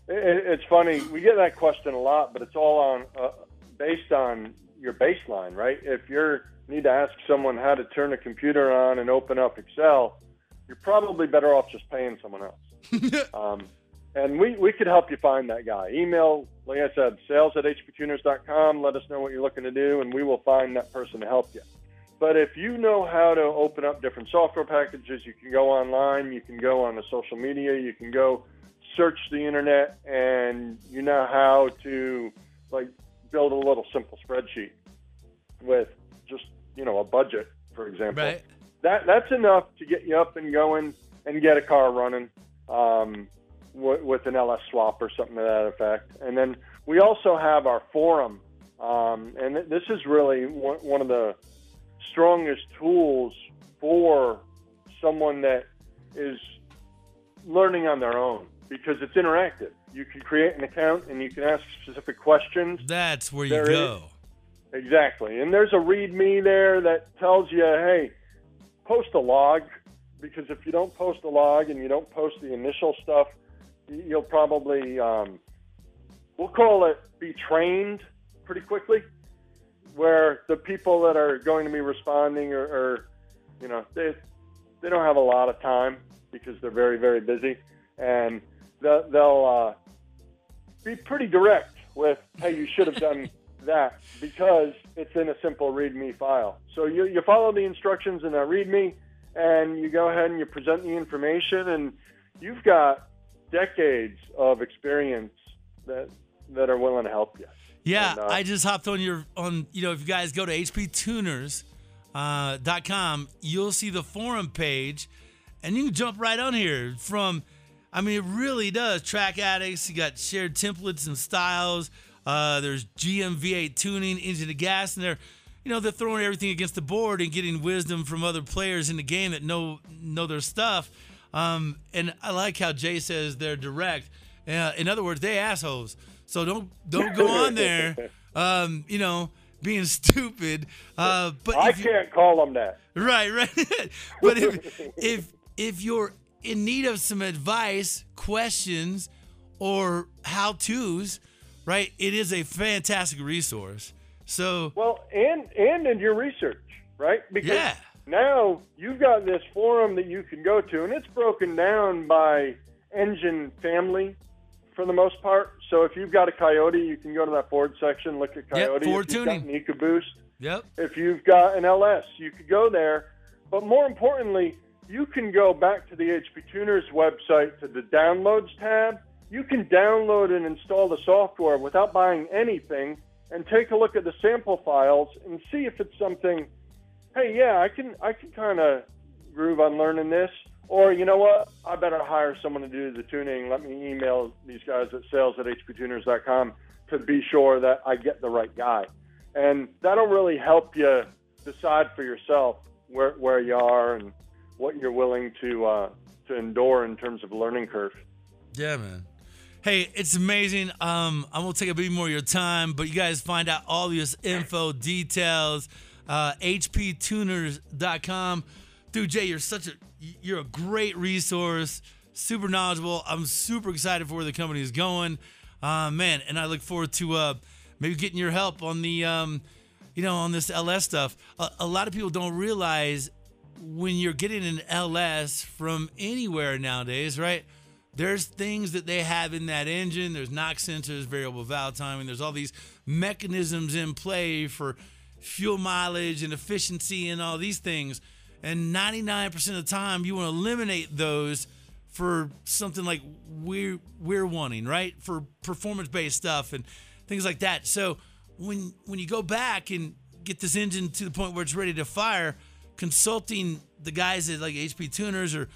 it's funny. We get that question a lot, but it's all on uh, based on your baseline, right? If you need to ask someone how to turn a computer on and open up Excel, you're probably better off just paying someone else. um, and we, we could help you find that guy. Email, like I said, sales at hptuners.com. Let us know what you're looking to do, and we will find that person to help you. But if you know how to open up different software packages, you can go online, you can go on the social media, you can go search the internet, and you know how to like build a little simple spreadsheet with you know a budget, for example. Right. That that's enough to get you up and going and get a car running um, w- with an LS swap or something to that effect. And then we also have our forum, um, and th- this is really one, one of the strongest tools for someone that is learning on their own because it's interactive. You can create an account and you can ask specific questions. That's where you There go. Exactly. And there's a README there that tells you, hey, post a log because if you don't post a log and you don't post the initial stuff, you'll probably, um, we'll call it be trained pretty quickly. Where the people that are going to be responding are, are you know, they, they don't have a lot of time because they're very, very busy. And they'll, they'll uh, be pretty direct with, hey, you should have done that because it's in a simple README file. So you, you follow the instructions in that README and you go ahead and you present the information and you've got decades of experience that, that are willing to help you. Yeah, And, uh, I just hopped on your on. You know, if you guys go to hptuners.com, uh, dot com, you'll see the forum page, and you can jump right on here. From, I mean, it really does track addicts. You got shared templates and styles. Uh, there's GM-V8 tuning, engine to gas, and they're, you know, they're throwing everything against the board and getting wisdom from other players in the game that know know their stuff. Um, and I like how Jay says they're direct. Uh, in other words, they assholes. So don't don't go on there, um, you know, being stupid. Uh, but I you- can't call them that. Right, right. but if if if you're in need of some advice, questions, or how tos, right? It is a fantastic resource. So Well, and and in your research, right? Because Yeah. now you've got this forum that you can go to, and it's broken down by engine family for the most part. So if you've got a Coyote, you can go to that Ford section, look at Coyote. Ford if you've tuning. got an EcoBoost, Yep. if you've got an LS, you could go there. But more importantly, you can go back to the HP Tuners website to the downloads tab. You can download and install the software without buying anything and take a look at the sample files and see if it's something, hey, yeah, I can I can kind of groove on learning this. Or you know what? I better hire someone to do the tuning. Let me email these guys at sales at hptuners.com to be sure that I get the right guy. And that'll really help you decide for yourself where, where you are and what you're willing to uh, to endure in terms of learning curve. Yeah, man. Hey, it's amazing. Um, I won't take a bit more of your time, but you guys find out all this info, details, uh, hptuners.com. Dude, Jay, you're such a you're a great resource, super knowledgeable. I'm super excited for where the company is going, uh, man, and I look forward to uh, maybe getting your help on the, um, you know, on this LS stuff. A, a lot of people don't realize when you're getting an LS from anywhere nowadays, right? There's things that they have in that engine. There's knock sensors, variable valve timing. There's all these mechanisms in play for fuel mileage and efficiency and all these things. And 99% of the time, you want to eliminate those for something like we're we're wanting, right? For performance-based stuff and things like that. So when when you go back and get this engine to the point where it's ready to fire, consulting the guys at like HP Tuners or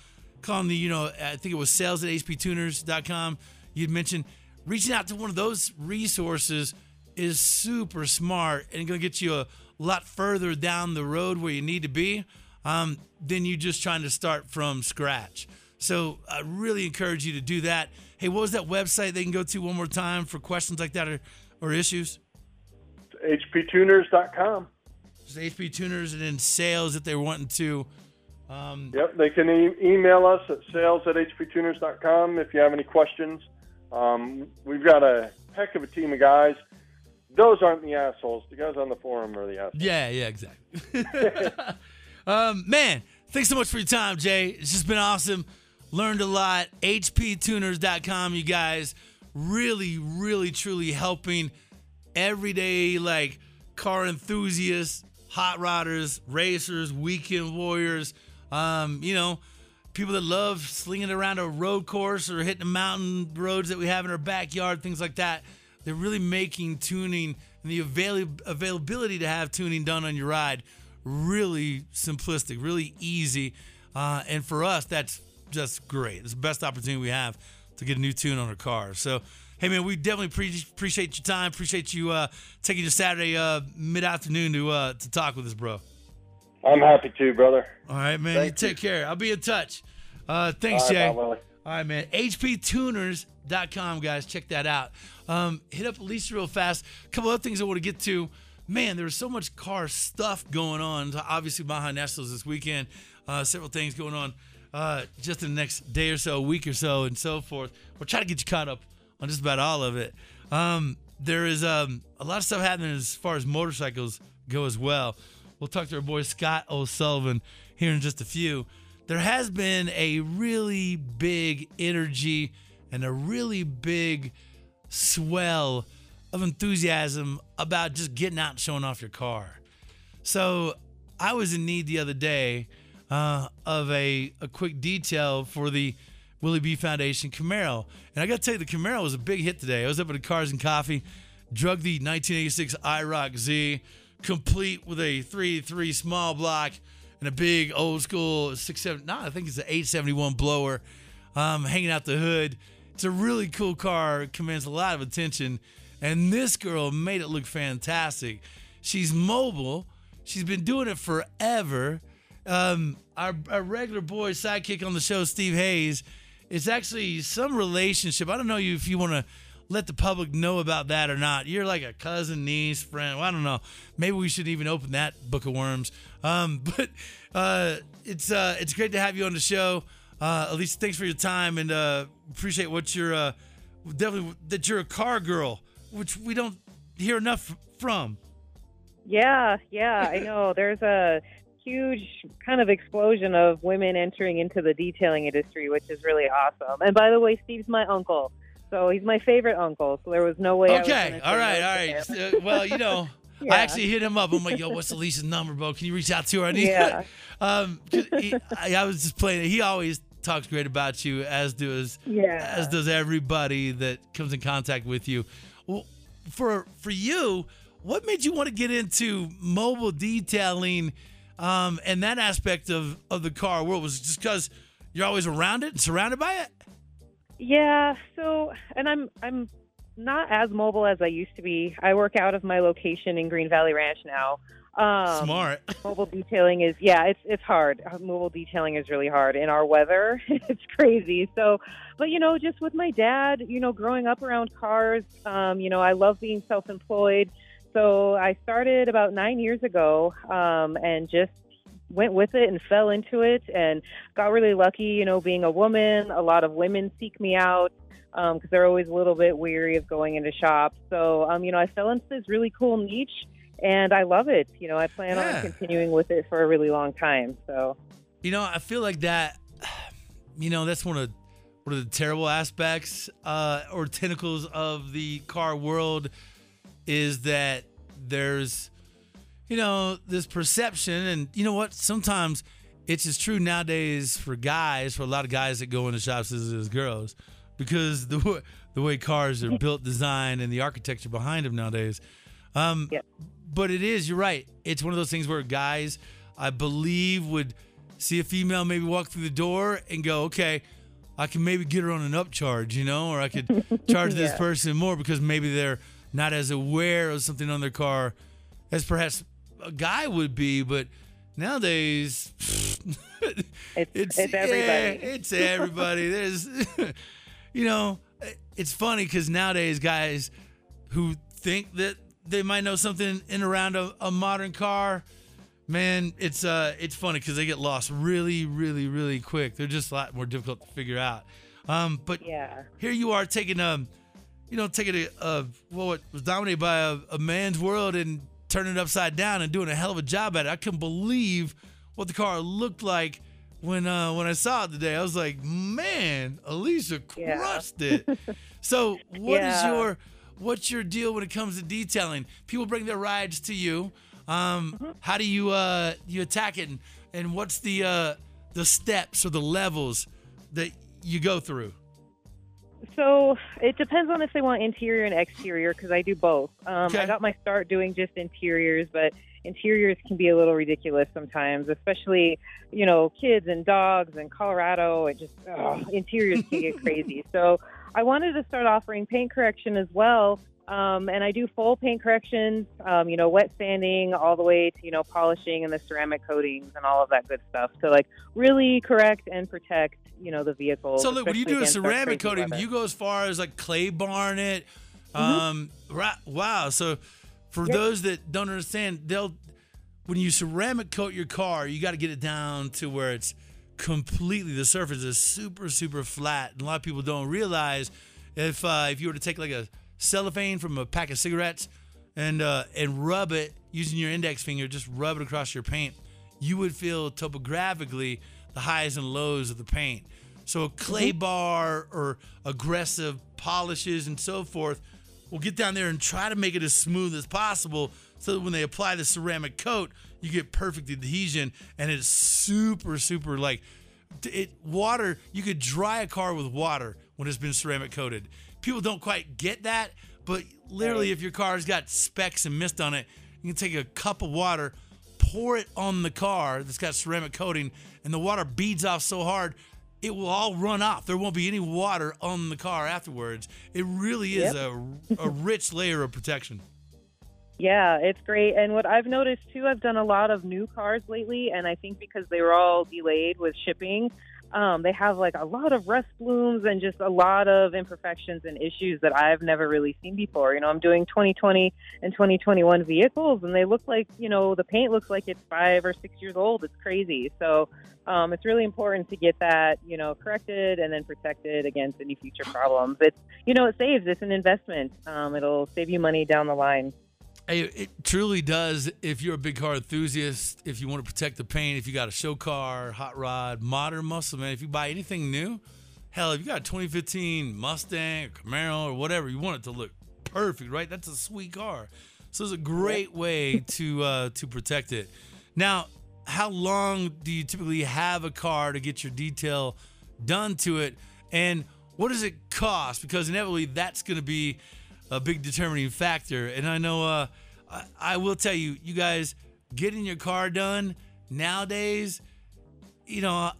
calling the, you know, I think it was sales at hptuners.com, you'd mentioned reaching out to one of those resources is super smart and going to get you a lot further down the road where you need to be um, than you just trying to start from scratch. So I really encourage you to do that. Hey, what was that website they can go to one more time for questions like that or, or issues? hptuners.com. Just HP Tuners and then sales if they're wanting to. Um, Yep, they can e- email us at sales at hptuners.com if you have any questions. Um, we've got a heck of a team of guys. Those aren't the assholes. The guys on the forum are the assholes. Yeah, yeah, exactly. um, man, thanks so much for your time, Jay. It's just been awesome. Learned a lot. HPtuners.com, you guys. Really, really, truly helping everyday, like, car enthusiasts, hot rodders, racers, weekend warriors, um, you know, people that love slinging around a road course or hitting the mountain roads that we have in our backyard, things like that. They're really making tuning and the avail- availability to have tuning done on your ride really simplistic, really easy. Uh, and for us, that's just great. It's the best opportunity we have to get a new tune on our car. So, hey man, we definitely pre- appreciate your time. Appreciate you uh, taking your Saturday uh, mid afternoon to uh, to talk with us, bro. I'm happy to, brother. All right, man. Thank you take care. I'll be in touch. Uh, thanks, All right, Jay. bye, All right, man. HPtuners.com, guys. Check that out. Um, hit up Lisa real fast. A couple other things I want to get to. Man, there was so much car stuff going on. Obviously, Baja Nationals this weekend. Uh, several things going on uh, just in the next day or so, week or so, and so forth. We'll try to get you caught up on just about all of it. Um, there is um, a lot of stuff happening as far as motorcycles go as well. We'll talk to our boy Scott O'Sullivan here in just a few. There has been a really big energy and a really big swell of enthusiasm about just getting out and showing off your car. So I was in need the other day uh, of a, a quick detail for the Willie B Foundation Camaro. And I got to tell you, the Camaro was a big hit today. I was up at Cars and Coffee, drug the 1986 IROC Z, complete with a 3 3 small block and a big old school 67, no, I think it's an 871 blower um, hanging out the hood. It's a really cool car, commands a lot of attention. And this girl made it look fantastic. She's mobile. She's been doing it forever. Um, our, our regular boy sidekick on the show, Steve Hayes, it's actually some relationship. I don't know if you want to let the public know about that or not. You're like a cousin, niece, friend. Well, I don't know. Maybe we should even open that book of worms. Um, but uh, it's uh, it's great to have you on the show. Uh, Elisa, thanks for your time and uh, appreciate what you're uh, definitely that you're a car girl, which we don't hear enough from. Yeah, yeah, I know. There's a huge kind of explosion of women entering into the detailing industry, which is really awesome. And by the way, Steve's my uncle. So he's my favorite uncle. So there was no way. Okay, all right, all right. Uh, well, you know, Yeah. I actually hit him up. I'm like, yo, what's Elisa's number, bro? Can you reach out to her? I need Yeah. um, he, I, I was just playing. it. He always talks great about you, as does Yeah. as does everybody that comes in contact with you. Well, for for you, what made you want to get into mobile detailing um, and that aspect of of the car world? Was just because you're always around it and surrounded by it? Yeah. So, and I'm I'm not as mobile as I used to be. I work out of my location in Green Valley Ranch now. Um, Smart. Mobile detailing is yeah, it's it's hard. Uh, Mobile detailing is really hard in our weather. it's crazy. So, but you know, just with my dad, you know, growing up around cars, um, you know, I love being self-employed. So I started about nine years ago, um, and just went with it and fell into it and got really lucky, you know, being a woman. A lot of women seek me out because they're always a little bit weary of going into shops. So, um, you know, I fell into this really cool niche and I love it. You know, I plan Yeah. on continuing with it for a really long time. So, You know, I feel like that. You know, that's one of one of the terrible aspects uh, or tentacles of the car world is that there's, you know, this perception, and you know what? Sometimes it's as true nowadays for guys, for a lot of guys that go into shops as, as girls, because the the way cars are built, designed, and the architecture behind them nowadays. Um, But it is, you're right. It's one of those things where guys, I believe, would see a female maybe walk through the door and go, okay, I can maybe get her on an upcharge, you know, or I could charge this Yeah. person more because maybe they're not as aware of something on their car as perhaps a guy would be. But nowadays, it's, it's, everybody. yeah, it's everybody. There's, you know, it's funny because nowadays guys who think that they might know something in around a, a modern car, man, it's uh, it's funny because they get lost really, really, really quick. They're just a lot more difficult to figure out. Um, but yeah, here you are taking um, you know, taking a, a well, what was dominated by a, a man's world and turning it upside down and doing a hell of a job at it. I couldn't believe what the car looked like when uh when I saw it today. I was like, man, Alicia Yeah. crushed it. so what is Yeah. your what's your deal when it comes to detailing? People bring their rides to you. Um, Mm-hmm. how do you uh you attack it and, and what's the uh the steps or the levels that you go through? So it depends on if they want interior and exterior because I do both. Um, I got my start doing just interiors, but interiors can be a little ridiculous sometimes, especially you know kids and dogs and Colorado. It just ugh, interiors can get crazy. So I wanted to start offering paint correction as well. Um, and I do full paint corrections, um, you know, wet sanding all the way to, you know, polishing and the ceramic coatings and all of that good stuff to like really correct and protect, you know, the vehicle. So look, when you do a ceramic coating, weather. you go as far as like clay barn it. Mm-hmm. Um, right, wow. So for those that don't understand, they'll when you ceramic coat your car, you got to get it down to where it's completely the surface is super super flat. And a lot of people don't realize if uh, if you were to take like a cellophane from a pack of cigarettes and uh, and rub it using your index finger, just rub it across your paint, you would feel topographically the highs and lows of the paint. So a clay bar or aggressive polishes and so forth will get down there and try to make it as smooth as possible so that when they apply the ceramic coat, you get perfect adhesion and it's super, super like it water. You could dry a car with water when it's been ceramic coated. People don't quite get that, but literally, if your car's got specks and mist on it, you can take a cup of water, pour it on the car that's got ceramic coating, and the water beads off so hard it will all run off. There won't be any water on the car afterwards. It really is Yep. a, a rich layer of protection. Yeah, it's great. And what I've noticed too, I've done a lot of new cars lately, and I think because they were all delayed with shipping, um, they have like a lot of rust blooms and just a lot of imperfections and issues that I've never really seen before. You know, I'm doing 2020 and 2021 vehicles, and they look like, you know, the paint looks like it's five or six years old. It's crazy. So um, it's really important to get that, you know, corrected and then protected against any future problems. It's, you know, it saves. It's an investment. Um, it'll save you money down the line. It truly does. If you're a big car enthusiast, if you want to protect the paint, if you got a show car, hot rod, modern muscle, man, if you buy anything new, hell, if you got a 2015 Mustang or Camaro or whatever, you want it to look perfect, right? That's a sweet car. So it's a great way to uh, to protect it. Now, how long do you typically have a car to get your detail done to it, and what does it cost? Because inevitably, that's going to be a big determining factor. And I know uh, I, I will tell you, you guys getting your car done nowadays, you know,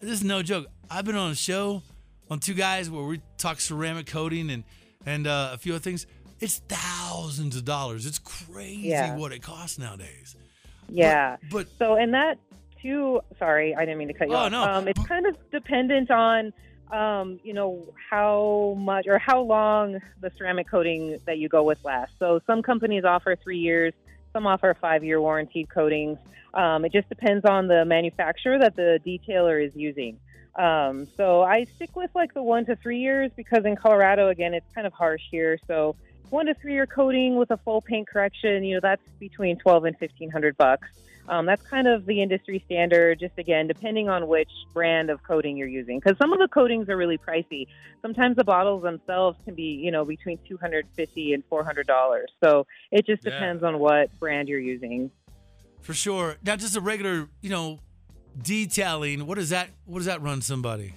this is no joke. I've been on a show on two guys where we talk ceramic coating and and uh, a few other things. It's thousands of dollars. It's crazy Yeah. what it costs nowadays. Yeah. But, so, and that too. Sorry, I didn't mean to cut you Oh, off. no. Um, it's kind of dependent on, um, you know, how much or how long the ceramic coating that you go with lasts. So, some companies offer three years. Some offer five-year warranted coatings. Um, it just depends on the manufacturer that the detailer is using. Um, so I stick with like the one to three years because in Colorado, again, it's kind of harsh here. So one to three year coating with a full paint correction, you know, that's between twelve and fifteen hundred bucks. Um, that's kind of the industry standard. Just again, depending on which brand of coating you're using, because some of the coatings are really pricey. Sometimes the bottles themselves can be, you know, between two hundred fifty and four hundred dollars. So it just Yeah. depends on what brand you're using. For sure. Now, just a regular, you know, detailing. What does that? What does that run somebody?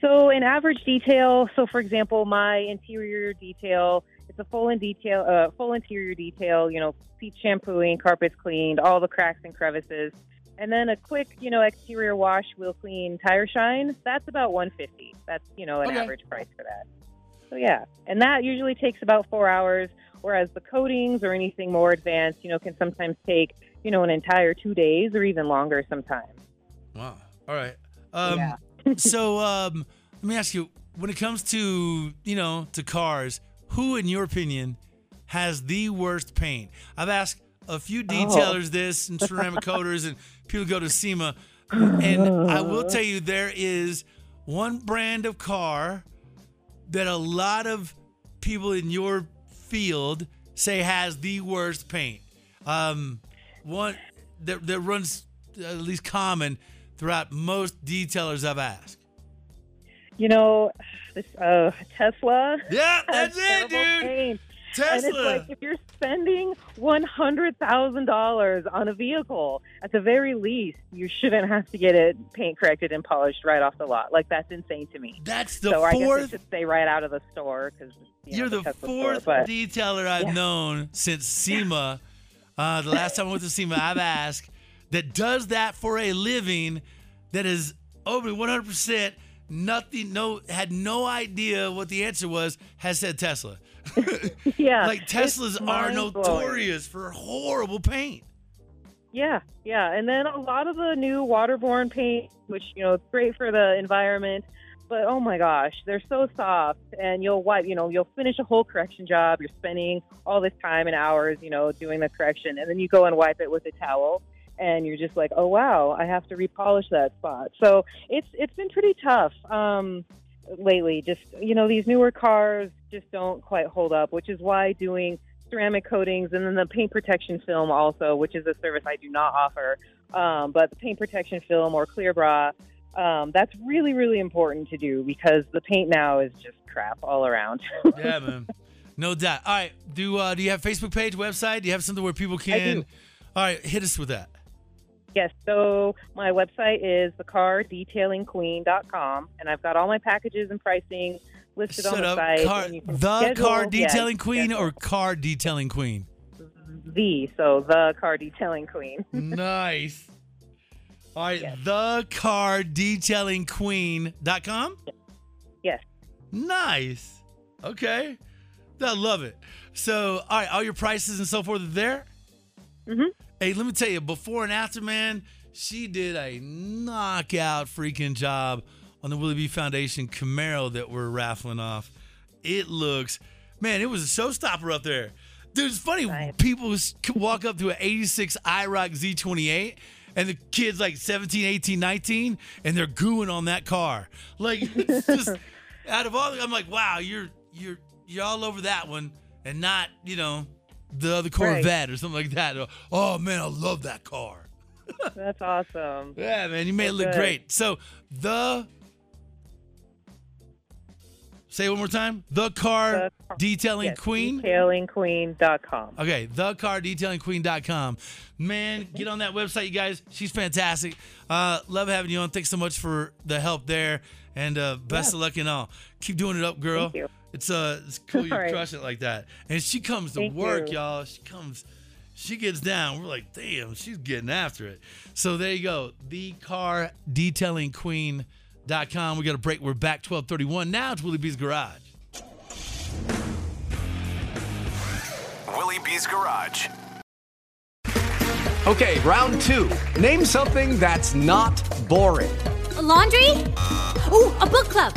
So an average detail. So for example, my interior detail. It's a full in detail, uh, full interior detail. You know, seat shampooing, carpets cleaned, all the cracks and crevices, and then a quick, you know, exterior wash, wheel clean, tire shine. That's about 150. That's you know an Okay. average price for that. So yeah, and that usually takes about four hours. Whereas the coatings or anything more advanced, you know, can sometimes take you know an entire two days or even longer sometimes. Wow. All right. Um, so um, let me ask you: when it comes to you know to cars, who, in your opinion, has the worst paint? I've asked a few detailers this and ceramic coaters, and people go to SEMA, and I will tell you there is one brand of car that a lot of people in your field say has the worst paint. Um, one that, that runs at least common throughout most detailers I've asked. You know, this uh, Tesla. Yeah, that's it, dude. paint. And it's like if you're spending one hundred thousand dollars on a vehicle, at the very least, you shouldn't have to get it paint corrected and polished right off the lot. Like that's insane to me. That's the so I guess fourth- it should stay right out of the store because you You're know, the Tesla fourth store, detailer I've Yeah. known since SEMA. Uh, the last time I went to SEMA, I've asked that does that for a living that is over 100% nothing, no, had no idea what the answer was, has said Tesla. yeah, like Teslas are notorious for horrible paint. Yeah, yeah, and then a lot of the new waterborne paint, which you know, it's great for the environment, but oh my gosh, they're so soft, and you'll wipe, you know, you'll finish a whole correction job. You're spending all this time and hours, you know, doing the correction, and then you go and wipe it with a towel, and you're just like, oh wow, I have to repolish that spot. So it's it's been pretty tough. Um, lately just you know these newer cars just don't quite hold up which is why doing ceramic coatings and then the paint protection film also which is a service i do not offer um, but the paint protection film or clear bra um, that's really really important to do because the paint now is just crap all around Yeah, man. No doubt. All right. Do uh, do you have Facebook page, website? Do you have something where people can? All right, hit us with that. Yes, so my website is thecardetailingqueen.com, and I've got all my packages and pricing listed on the up. site. Car, and you can the schedule- car detailing can queen schedule. or car detailing queen? the so the car detailing queen. nice. All right, the car detailing queen.com? Yes. Nice. Okay. I love it. So, all right, all your prices and so forth are there? Mm-hmm. Hey, let me tell you, before and after, man, she did a knockout freaking job on the Willie B Foundation Camaro that we're raffling off. It looks, man, it was a showstopper up there. Dude, it's funny. People s- could walk up to an 86 IROC Z28 and the kid's like 17, 18, 19, and they're gooing on that car. Like, it's just out of all, I'm like, wow, you're, you're, you're all over that one and not, you know, the other Corvette or something like that. Oh, man, I love that car. That's awesome. Yeah, man, you made it look good. great. So the say it one more time. The car detailing Yes, queen. Detailingqueen.com. Okay, thecar.detailingqueen.com. Man, get on that website, you guys. She's fantastic. Uh, love having you on. Thanks so much for the help there, and uh, best Yeah. of luck and all. Keep doing it up, girl. Thank you. It's uh, it's cool you All right. crush it like that. And she comes to Thank work, you. y'all. She comes, she gets down. We're like, damn, she's getting after it. So there you go. the car detailing TheCarDetailingQueen.com. We got a break. We're back 1231. Now it's Willie B's Garage. Willie B's Garage. Okay, round two. Name something that's not boring. A laundry? Ooh, a book club.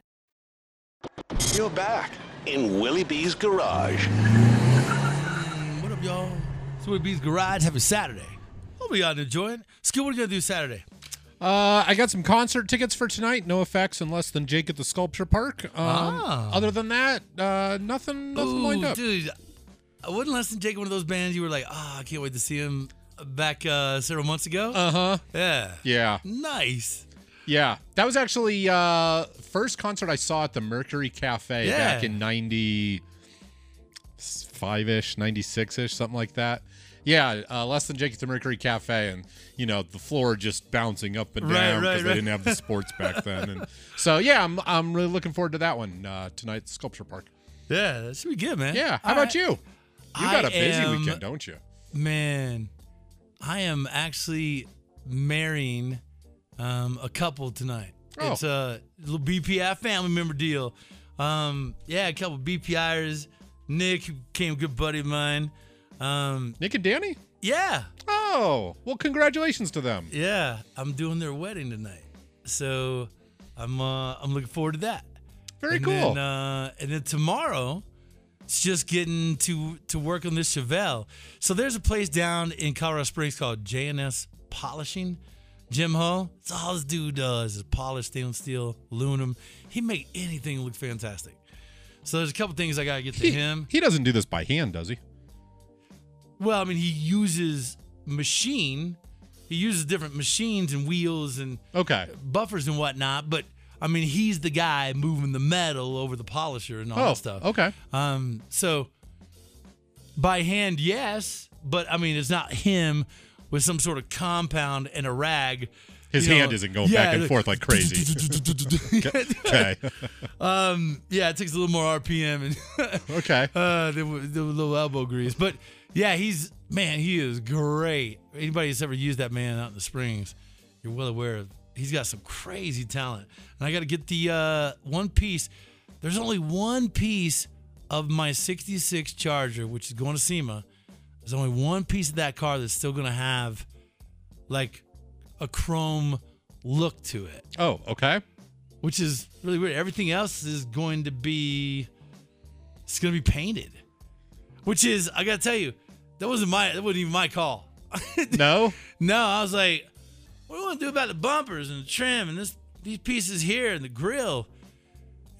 You're back in Willie B's Garage. What up, y'all? It's Willie B's Garage. Happy Saturday. Hope y'all enjoying. Skill, what are you going to do Saturday? Uh, I got some concert tickets for tonight. NOFX and less than Jake at the Sculpture Park. Um, Ah. Other than that, uh, nothing, nothing Ooh, lined up. Dude, I wouldn't less than Jake one of those bands you were like, oh, I can't wait to see him back uh, several months ago. Uh huh. Yeah. Yeah. Nice. Yeah, that was actually uh first concert I saw at the Mercury Cafe Yeah. back in ninety five ish, ninety six ish, something like that. Yeah, uh, less than Jake at the Mercury Cafe, and you know the floor just bouncing up and Right, down right, because they didn't have the sports back then. And so yeah, I'm I'm really looking forward to that one uh, tonight Sculpture Park. Yeah, that should be good, man. Yeah, how All about you? You got I a busy am- weekend, don't you? Man, I am actually marrying um, a couple tonight. Oh. It's a little BPI family member deal. Um, yeah, a couple BPIers. Nick who became a good buddy of mine. Um, Nick and Danny? Yeah. Oh, well, congratulations to them. Yeah, I'm doing their wedding tonight, so I'm uh, I'm looking forward to that. Very and cool. Then, uh, and then tomorrow, it's just getting to to work on this Chevelle. So there's a place down in Colorado Springs called JNS Polishing. Jim Hull. It's all this dude does is polish stainless steel, aluminum. He make anything look fantastic. So there's a couple things I gotta get to him. He doesn't do this by hand, does he? Well, I mean, he uses machine. He uses different machines and wheels and okay buffers and whatnot. But I mean, he's the guy moving the metal over the polisher and all Oh, that stuff. okay. Um, so by hand, yes, but I mean, it's not him with some sort of compound and a rag. His You know, hand isn't going yeah, back and like- forth like crazy. okay. um, yeah, it takes a little more RPM and okay, uh, the, the little elbow grease. But yeah, he's man, he is great. Anybody that's ever used that man out in the Springs, you're well aware of. He's got some crazy talent, and I got to get the uh, one piece. There's only one piece of my '66 Charger, which is going to SEMA. There's only one piece of that car that's still going to have like a chrome look to it. Oh, okay. Which is really weird. Everything else is going to be it's going to be painted. Which is I got to tell you, that wasn't my that wasn't even my call. no? No, I was like, what do you want to do about the bumpers and the trim and this these pieces here and the grill?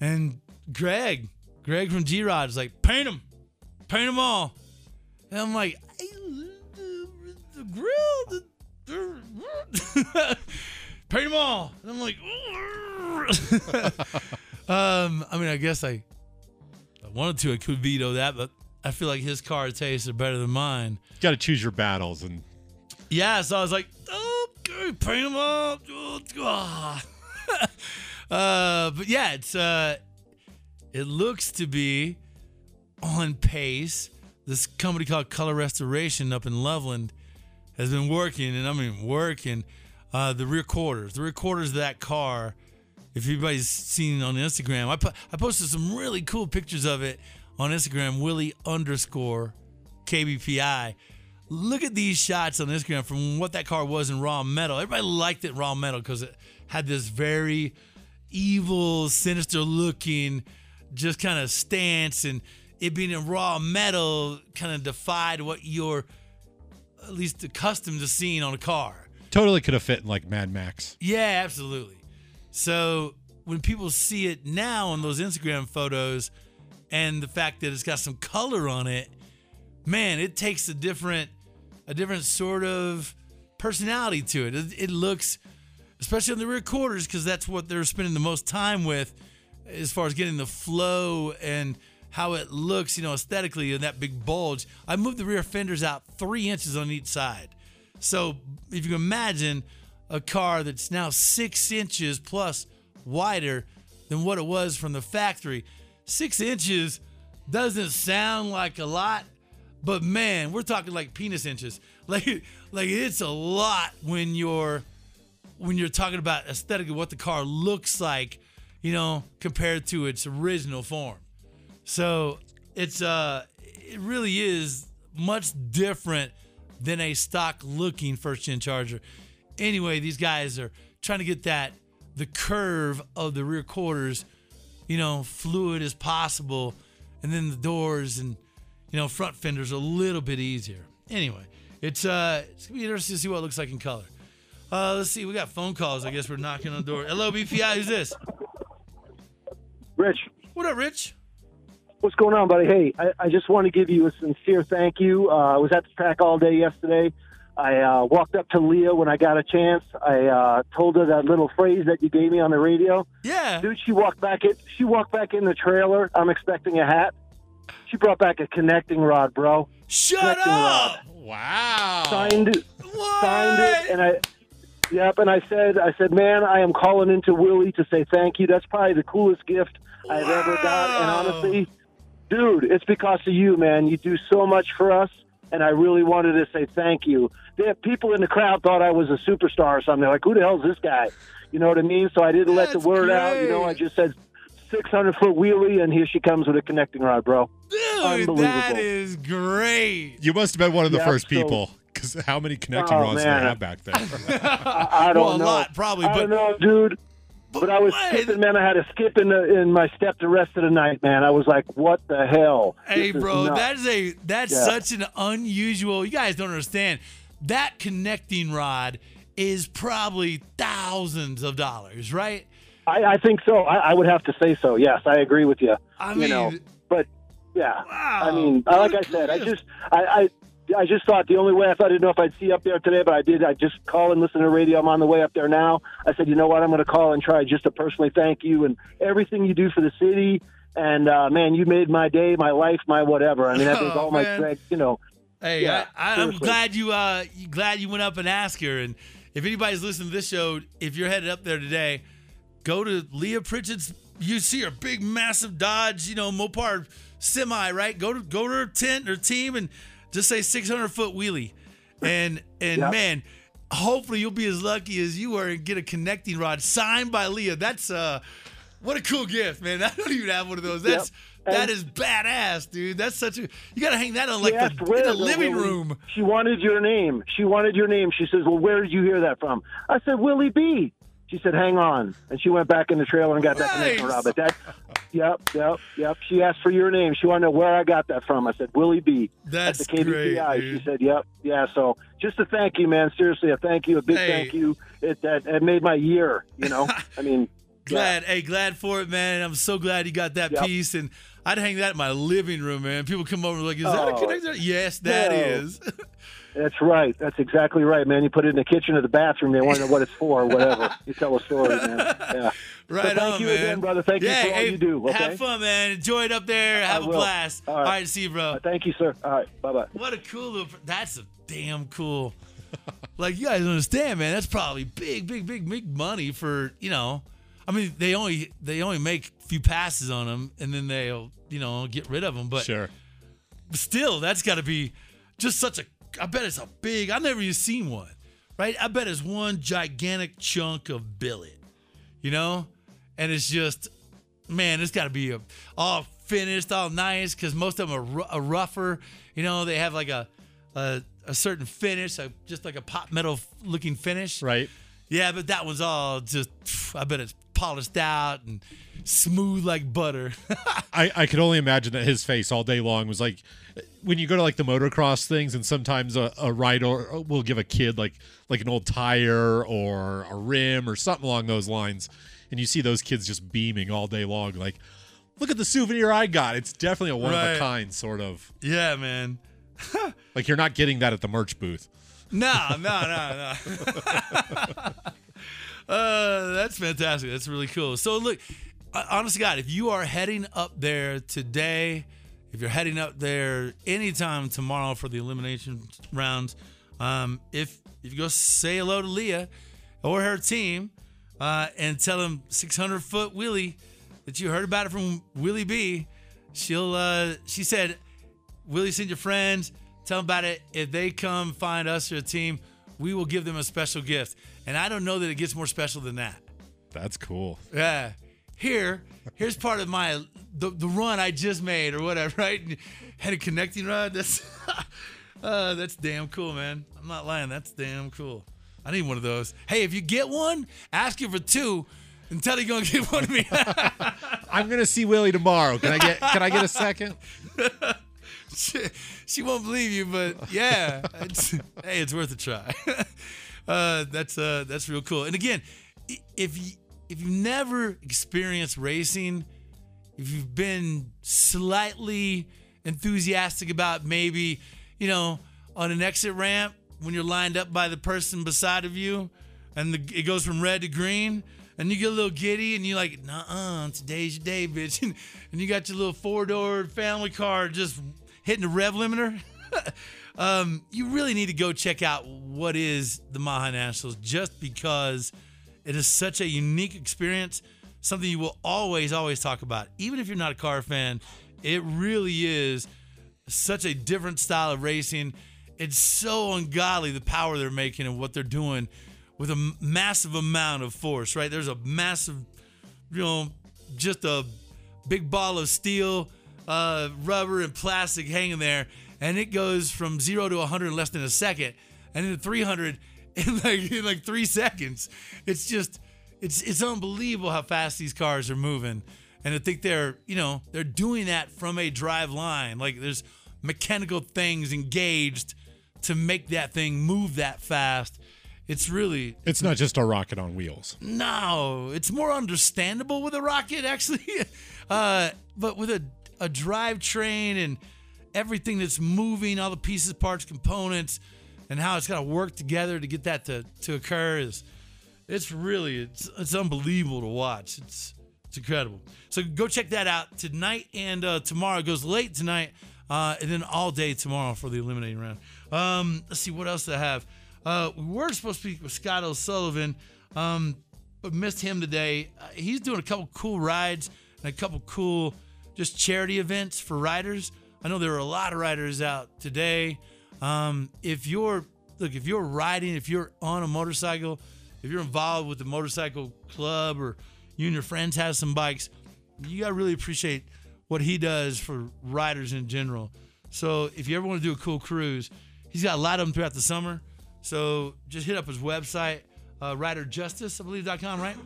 And Greg, Greg from G Rod is like, paint them, paint them all. And I'm like, the grill, the, the paint them all. And I'm like, um, I mean, I guess I, I wanted to, I could veto that, but I feel like his car tastes are better than mine. You got to choose your battles, and Yeah, so I was like, oh, okay, paint them all. Uh, but yeah, it's uh, it looks to be on pace. This company called Color Restoration up in Loveland has been working, and I mean working. Uh, the rear quarters, the rear quarters of that car. If anybody's seen on Instagram, I po- I posted some really cool pictures of it on Instagram. Willie underscore KBPI. Look at these shots on Instagram from what that car was in raw metal. Everybody liked it raw metal because it had this very evil, sinister looking, just kind of stance, and it being in raw metal kind of defied what you're at least accustomed to seeing on a car. totally could have fit in like Mad Max. Yeah, absolutely. So when people see it now on those Instagram photos and the fact that it's got some color on it, man, it takes a different a different sort of personality to it. It, it looks especially on the rear quarters because that's what they're spending the most time with as far as getting the flow and how it looks, you know, aesthetically in that big bulge. I moved the rear fenders out three inches on each side. So if you can imagine a car that's now six inches plus wider than what it was from the factory, six inches doesn't sound like a lot, but man, we're talking like penis inches. Like, like it's a lot when you're when you're talking about aesthetically what the car looks like, you know, compared to its original form. So it's uh it really is much different than a stock looking first gen charger. Anyway, these guys are trying to get that the curve of the rear quarters, you know, fluid as possible, and then the doors and you know front fenders a little bit easier. Anyway, it's uh it's gonna be interesting to see what it looks like in color. Uh, let's see, we got phone calls. I guess we're knocking on the door. Hello, BPI. Who's this? Rich. What up, Rich? What's going on, buddy? Hey, I, I just want to give you a sincere thank you. Uh, I was at the track all day yesterday. I uh, walked up to Leah when I got a chance. I uh, told her that little phrase that you gave me on the radio. Yeah, dude. She walked back in. She walked back in the trailer. I'm expecting a hat. She brought back a connecting rod, bro. Shut connecting up! Rod. Wow. Signed it. Signed it, and I. Yep, and I said, I said, man, I am calling into Willie to say thank you. That's probably the coolest gift I've ever got. And honestly, dude, it's because of you, man. You do so much for us, and I really wanted to say thank you. There, people in the crowd thought I was a superstar or something. Like, who the hell is this guy? You know what I mean? So I didn't let the word out. You know, I just said 600 foot wheelie, and here she comes with a connecting rod, bro. Dude, that is great. You must have been one of the Yeah, first so- people. Because how many connecting Oh, rods do they have back there? I, I don't Well, a know. lot, probably, I but- don't know, dude. But, I was skipping, man. I had to skip in, the, in my step the rest of the night, man. I was like, "What the hell?" Hey, This bro, nuts. that is a that's Yeah. such an unusual. You guys don't understand. That connecting rod is probably thousands of dollars, right? I, I think so. I, I would have to say so. Yes, I agree with you. I you know, but yeah, I mean, like I said, I just, I, I, I just thought the only way I thought I didn't know if I'd see you up there today, but I did. I just call and listen to the radio. I'm on the way up there now. I said, you know what? I'm going to call and try just to personally thank you and everything you do for the city. And uh, man, you made my day, my life, my whatever. I mean, I think Oh, all my man. strength, you know. Hey, Yeah, I, I'm glad you uh you- glad you went up and asked her. And if anybody's listening to this show, if you're headed up there today, go to Leah Pritchett's. You see her big, massive Dodge, you know, Mopar semi, right? Go to go to her tent or team and just say 600 foot wheelie, and and man, hopefully you'll be as lucky as you were and get a connecting rod signed by Leah. That's uh, what a cool gift, man. I don't even have one of those. That's Yep. that is badass, dude. That's such a you got to hang that on like the, where, in the living Willie. room. She wanted your name. She wanted your name. She says, "Well, where did you hear that from?" I said, "Willie B." She said, "Hang on," and she went back in the trailer and got that connection Nice. rod. But that, yep, yep, yep. She asked for your name. She wanted to know where I got that from. I said, "Willie B." That's at the KBPI. great, she said, "Yep, yeah." So just a thank you, man. Seriously, a thank you, a big Hey. thank you. It that it made my year. You know, I mean, Glad, hey, glad for it, man. I'm so glad you got that Yep. piece, and I'd hang that in my living room, man. People come over like, "Is that a Oh, connector?" Yes, that no. is. That's right. That's exactly right, man. You put it in the kitchen or the bathroom. They want to know what it's for or whatever. You tell a story, man. Yeah. Right So thank on, you man. again, brother. Thank yeah, you for all you do. Okay. Have fun, man. Enjoy it up there. Have a will. blast. All right. see you, bro. thank you, sir. All right. Bye bye. What a cool little. That's a damn cool. like you guys understand, man. That's probably big, big, big, big money for you know. I mean, they only they only make a few passes on them, and then they'll you know get rid of them. But sure. still, that's got to be just such a. I bet it's a big. I've never even seen one, right? I bet it's one gigantic chunk of billet, you know, and it's just, man, it's got to be a, all finished, all nice, because most of them are a rougher. You know, they have like a a, a certain finish, a, just like a pop metal looking finish, right? Yeah, but that one's all just. I bet it's polished out and smooth like butter. I, I could only imagine that his face all day long was like when you go to like the motocross things and sometimes a, a rider will give a kid like like an old tire or a rim or something along those lines and you see those kids just beaming all day long like look at the souvenir I got it's definitely a one of a kind sort of yeah, man. like you're not getting that at the merch booth No, no, no, no. uh, that's fantastic. That's really cool. So, look, honest God, if you are heading up there today, if you're heading up there anytime tomorrow for the elimination round, um, if if you go say hello to Leah or her team uh, and tell them 600 foot Willie that you heard about it from Willie B, she'll uh, she said Willie, send your friends. Tell them about it. If they come find us or a team, we will give them a special gift. And I don't know that it gets more special than that. that's cool Yeah. Here, here's part of my the, the run I just made or whatever, right? Had a connecting rod. That's uh, that's damn cool, man. I'm not lying. That's damn cool. I need one of those. Hey, if you get one, ask you for two and tell you gonna get one of me. I'm gonna see Willie tomorrow can I get can I get a second she, she won't believe you, but yeah, it's, hey, it's worth a try. uh, that's uh, that's real cool. And again, if you if you've never experienced racing, if you've been slightly enthusiastic about maybe, you know, on an exit ramp, when you're lined up by the person beside of you, and the, it goes from red to green, and you get a little giddy, and you're like, "Nah, today's your day, bitch," and, you got your little four door family car just hitting the rev limiter. um, you really need to go check out what is the Mile High Nationals, just because it is such a unique experience, something you will always, always talk about, even if you're not a car fan. It really is such a different style of racing. It's so ungodly the power they're making and what they're doing with a massive amount of force, right? There's a massive, you know, just a big ball of steel, uh, rubber, and plastic hanging there, and it goes from zero to 100 in less than a second, and then 300 in like in like three seconds. It's just, it's it's unbelievable how fast these cars are moving, and I think they're, you know, they're doing that from a drive line. Like there's mechanical things engaged to make that thing move that fast. It's really It's not just a rocket on wheels. no, it's more understandable with a rocket, actually. Uh, but with a, a drivetrain and everything that's moving, all the pieces, parts, components, and how it's got to work together to get that to, to occur is it's really it's it's unbelievable to watch. It's it's incredible. So go check that out tonight and uh, tomorrow. It goes late tonight uh, and then all day tomorrow for the eliminating round. Um, let's see what else I have. Uh, we were supposed to speak with Scott O'Sullivan, um, but missed him today. Uh, he's doing a couple cool rides and a couple cool just charity events for riders. I know there are a lot of riders out today. Um, if you're look, if you're riding, if you're on a motorcycle, if you're involved with the motorcycle club or you and your friends have some bikes, you gotta really appreciate what he does for riders in general. So if you ever want to do a cool cruise, he's got a lot of them throughout the summer. So just hit up his website, uh, believe.com, right?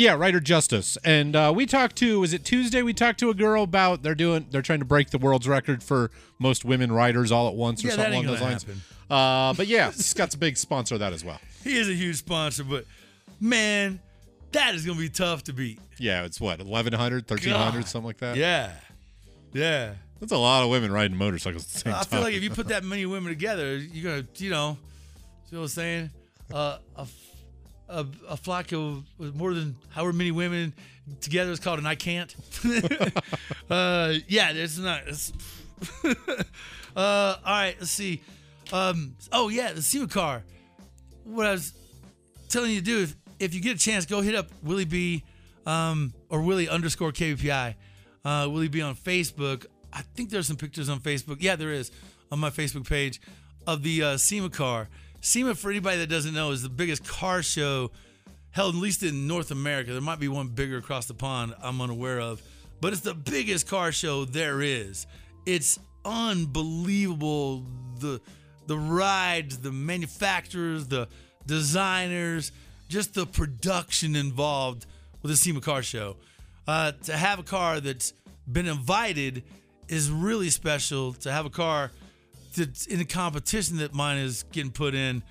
Yeah, Rider Justice. And uh, we talked to was it Tuesday? We talked to a girl about they're doing they're trying to break the world's record for most women riders all at once or Yeah, something along those lines. Uh, but yeah, Scott's a big sponsor of that as well. He is a huge sponsor, but man, that is gonna be tough to beat. Yeah, it's what 1100, 1300, God. something like that. Yeah, yeah. That's a lot of women riding motorcycles at the same I time. feel like if you put that many women together, you're gonna, you know, see what I'm saying? Uh, a, a, a flock of more than however many women together is called an I can't. uh, yeah, it's not. It's uh, all right, let's see. Um, oh yeah, the SEMA car. What I was telling you to do is, if you get a chance, go hit up Willie B um, or Willie underscore KBPI. Uh, Willie B on Facebook. I think there's some pictures on Facebook. Yeah, there is on my Facebook page of the uh, SEMA car. SEMA, for anybody that doesn't know, is the biggest car show held at least in North America. There might be one bigger across the pond I'm unaware of, but it's the biggest car show there is. It's unbelievable the the rides, the manufacturers, the designers, just the production involved with the SEMA car show. Uh, to have a car that's been invited is really special. To have a car in the competition that mine is getting put in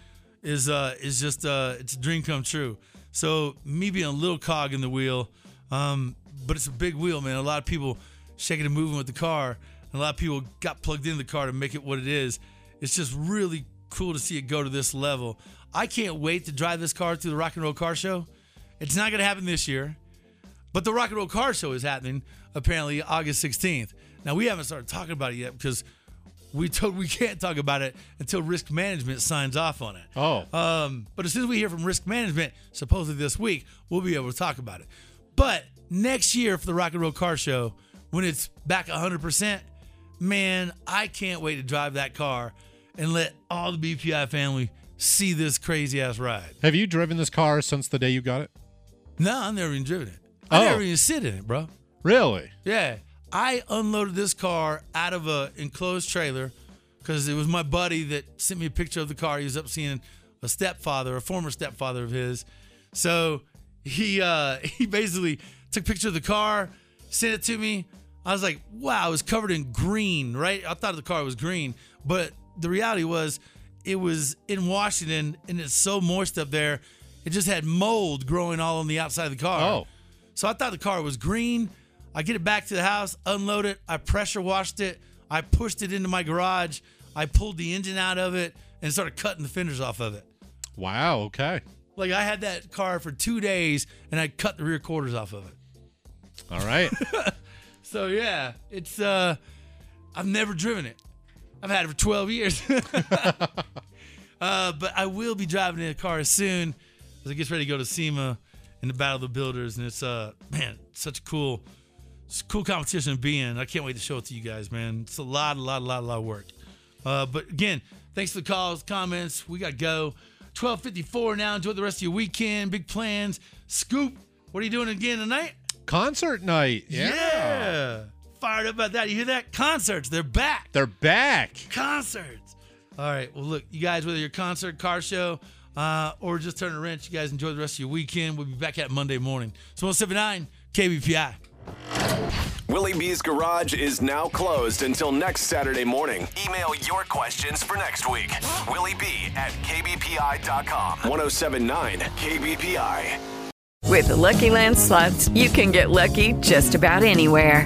is uh is just uh it's a dream come true. So me being a little cog in the wheel, um, but it's a big wheel, man. A lot of people shaking and moving with the car, and a lot of people got plugged into the car to make it what it is. It's just really cool to see it go to this level. I can't wait to drive this car through the Rock and Roll Car Show. It's not going to happen this year, but the Rock and Roll Car Show is happening apparently August 16th. Now we haven't started talking about it yet because we told we can't talk about it until risk management signs off on it. Oh. Um, but as soon as we hear from risk management, supposedly this week, we'll be able to talk about it. But next year for the Rock and Roll Car Show, when it's back 100%, man, I can't wait to drive that car and let all the BPI family see this crazy ass ride. Have you driven this car since the day you got it? No, I've never even driven it. I Oh. never even sit in it, bro. Really? Yeah, I unloaded this car out of a enclosed trailer because it was my buddy that sent me a picture of the car. He was up seeing a stepfather, a former stepfather of his. So he uh, he basically took a picture of the car, sent it to me. I was like, wow, it was covered in green, right? I thought the car was green, but the reality was it was in Washington and it's so moist up there. It just had mold growing all on the outside of the car. Oh. So I thought the car was green. I get it back to the house, unload it. I pressure washed it. I pushed it into my garage. I pulled the engine out of it and started cutting the fenders off of it. Wow. Okay. Like I had that car for two days and I cut the rear quarters off of it. All right. So yeah, it's uh I've never driven it. I've had it for 12 years. uh, but I will be driving in a car soon as it gets ready to go to SEMA and the Battle of the Builders. And it's uh man, such a cool it's a cool competition to be in. I can't wait to show it to you guys, man. It's a lot, a lot, a lot, a lot of work. Uh, but again, thanks for the calls, comments. We got to go. 1254 now. Enjoy the rest of your weekend. Big plans. Scoop, what are you doing again tonight? Concert night. Yeah. Yeah. Fired up about that. You hear that? Concerts. They're back. They're back. Concerts. All right. Well, look, you guys, whether your concert, car show, uh, or just turn a wrench, you guys enjoy the rest of your weekend. We'll be back at Monday morning. So 179 KBPI. Willie B's Garage is now closed until next Saturday morning. Email your questions for next week. Willie B at KBPI.com. 1079 KBPI. With the Lucky Land slots, you can get lucky just about anywhere.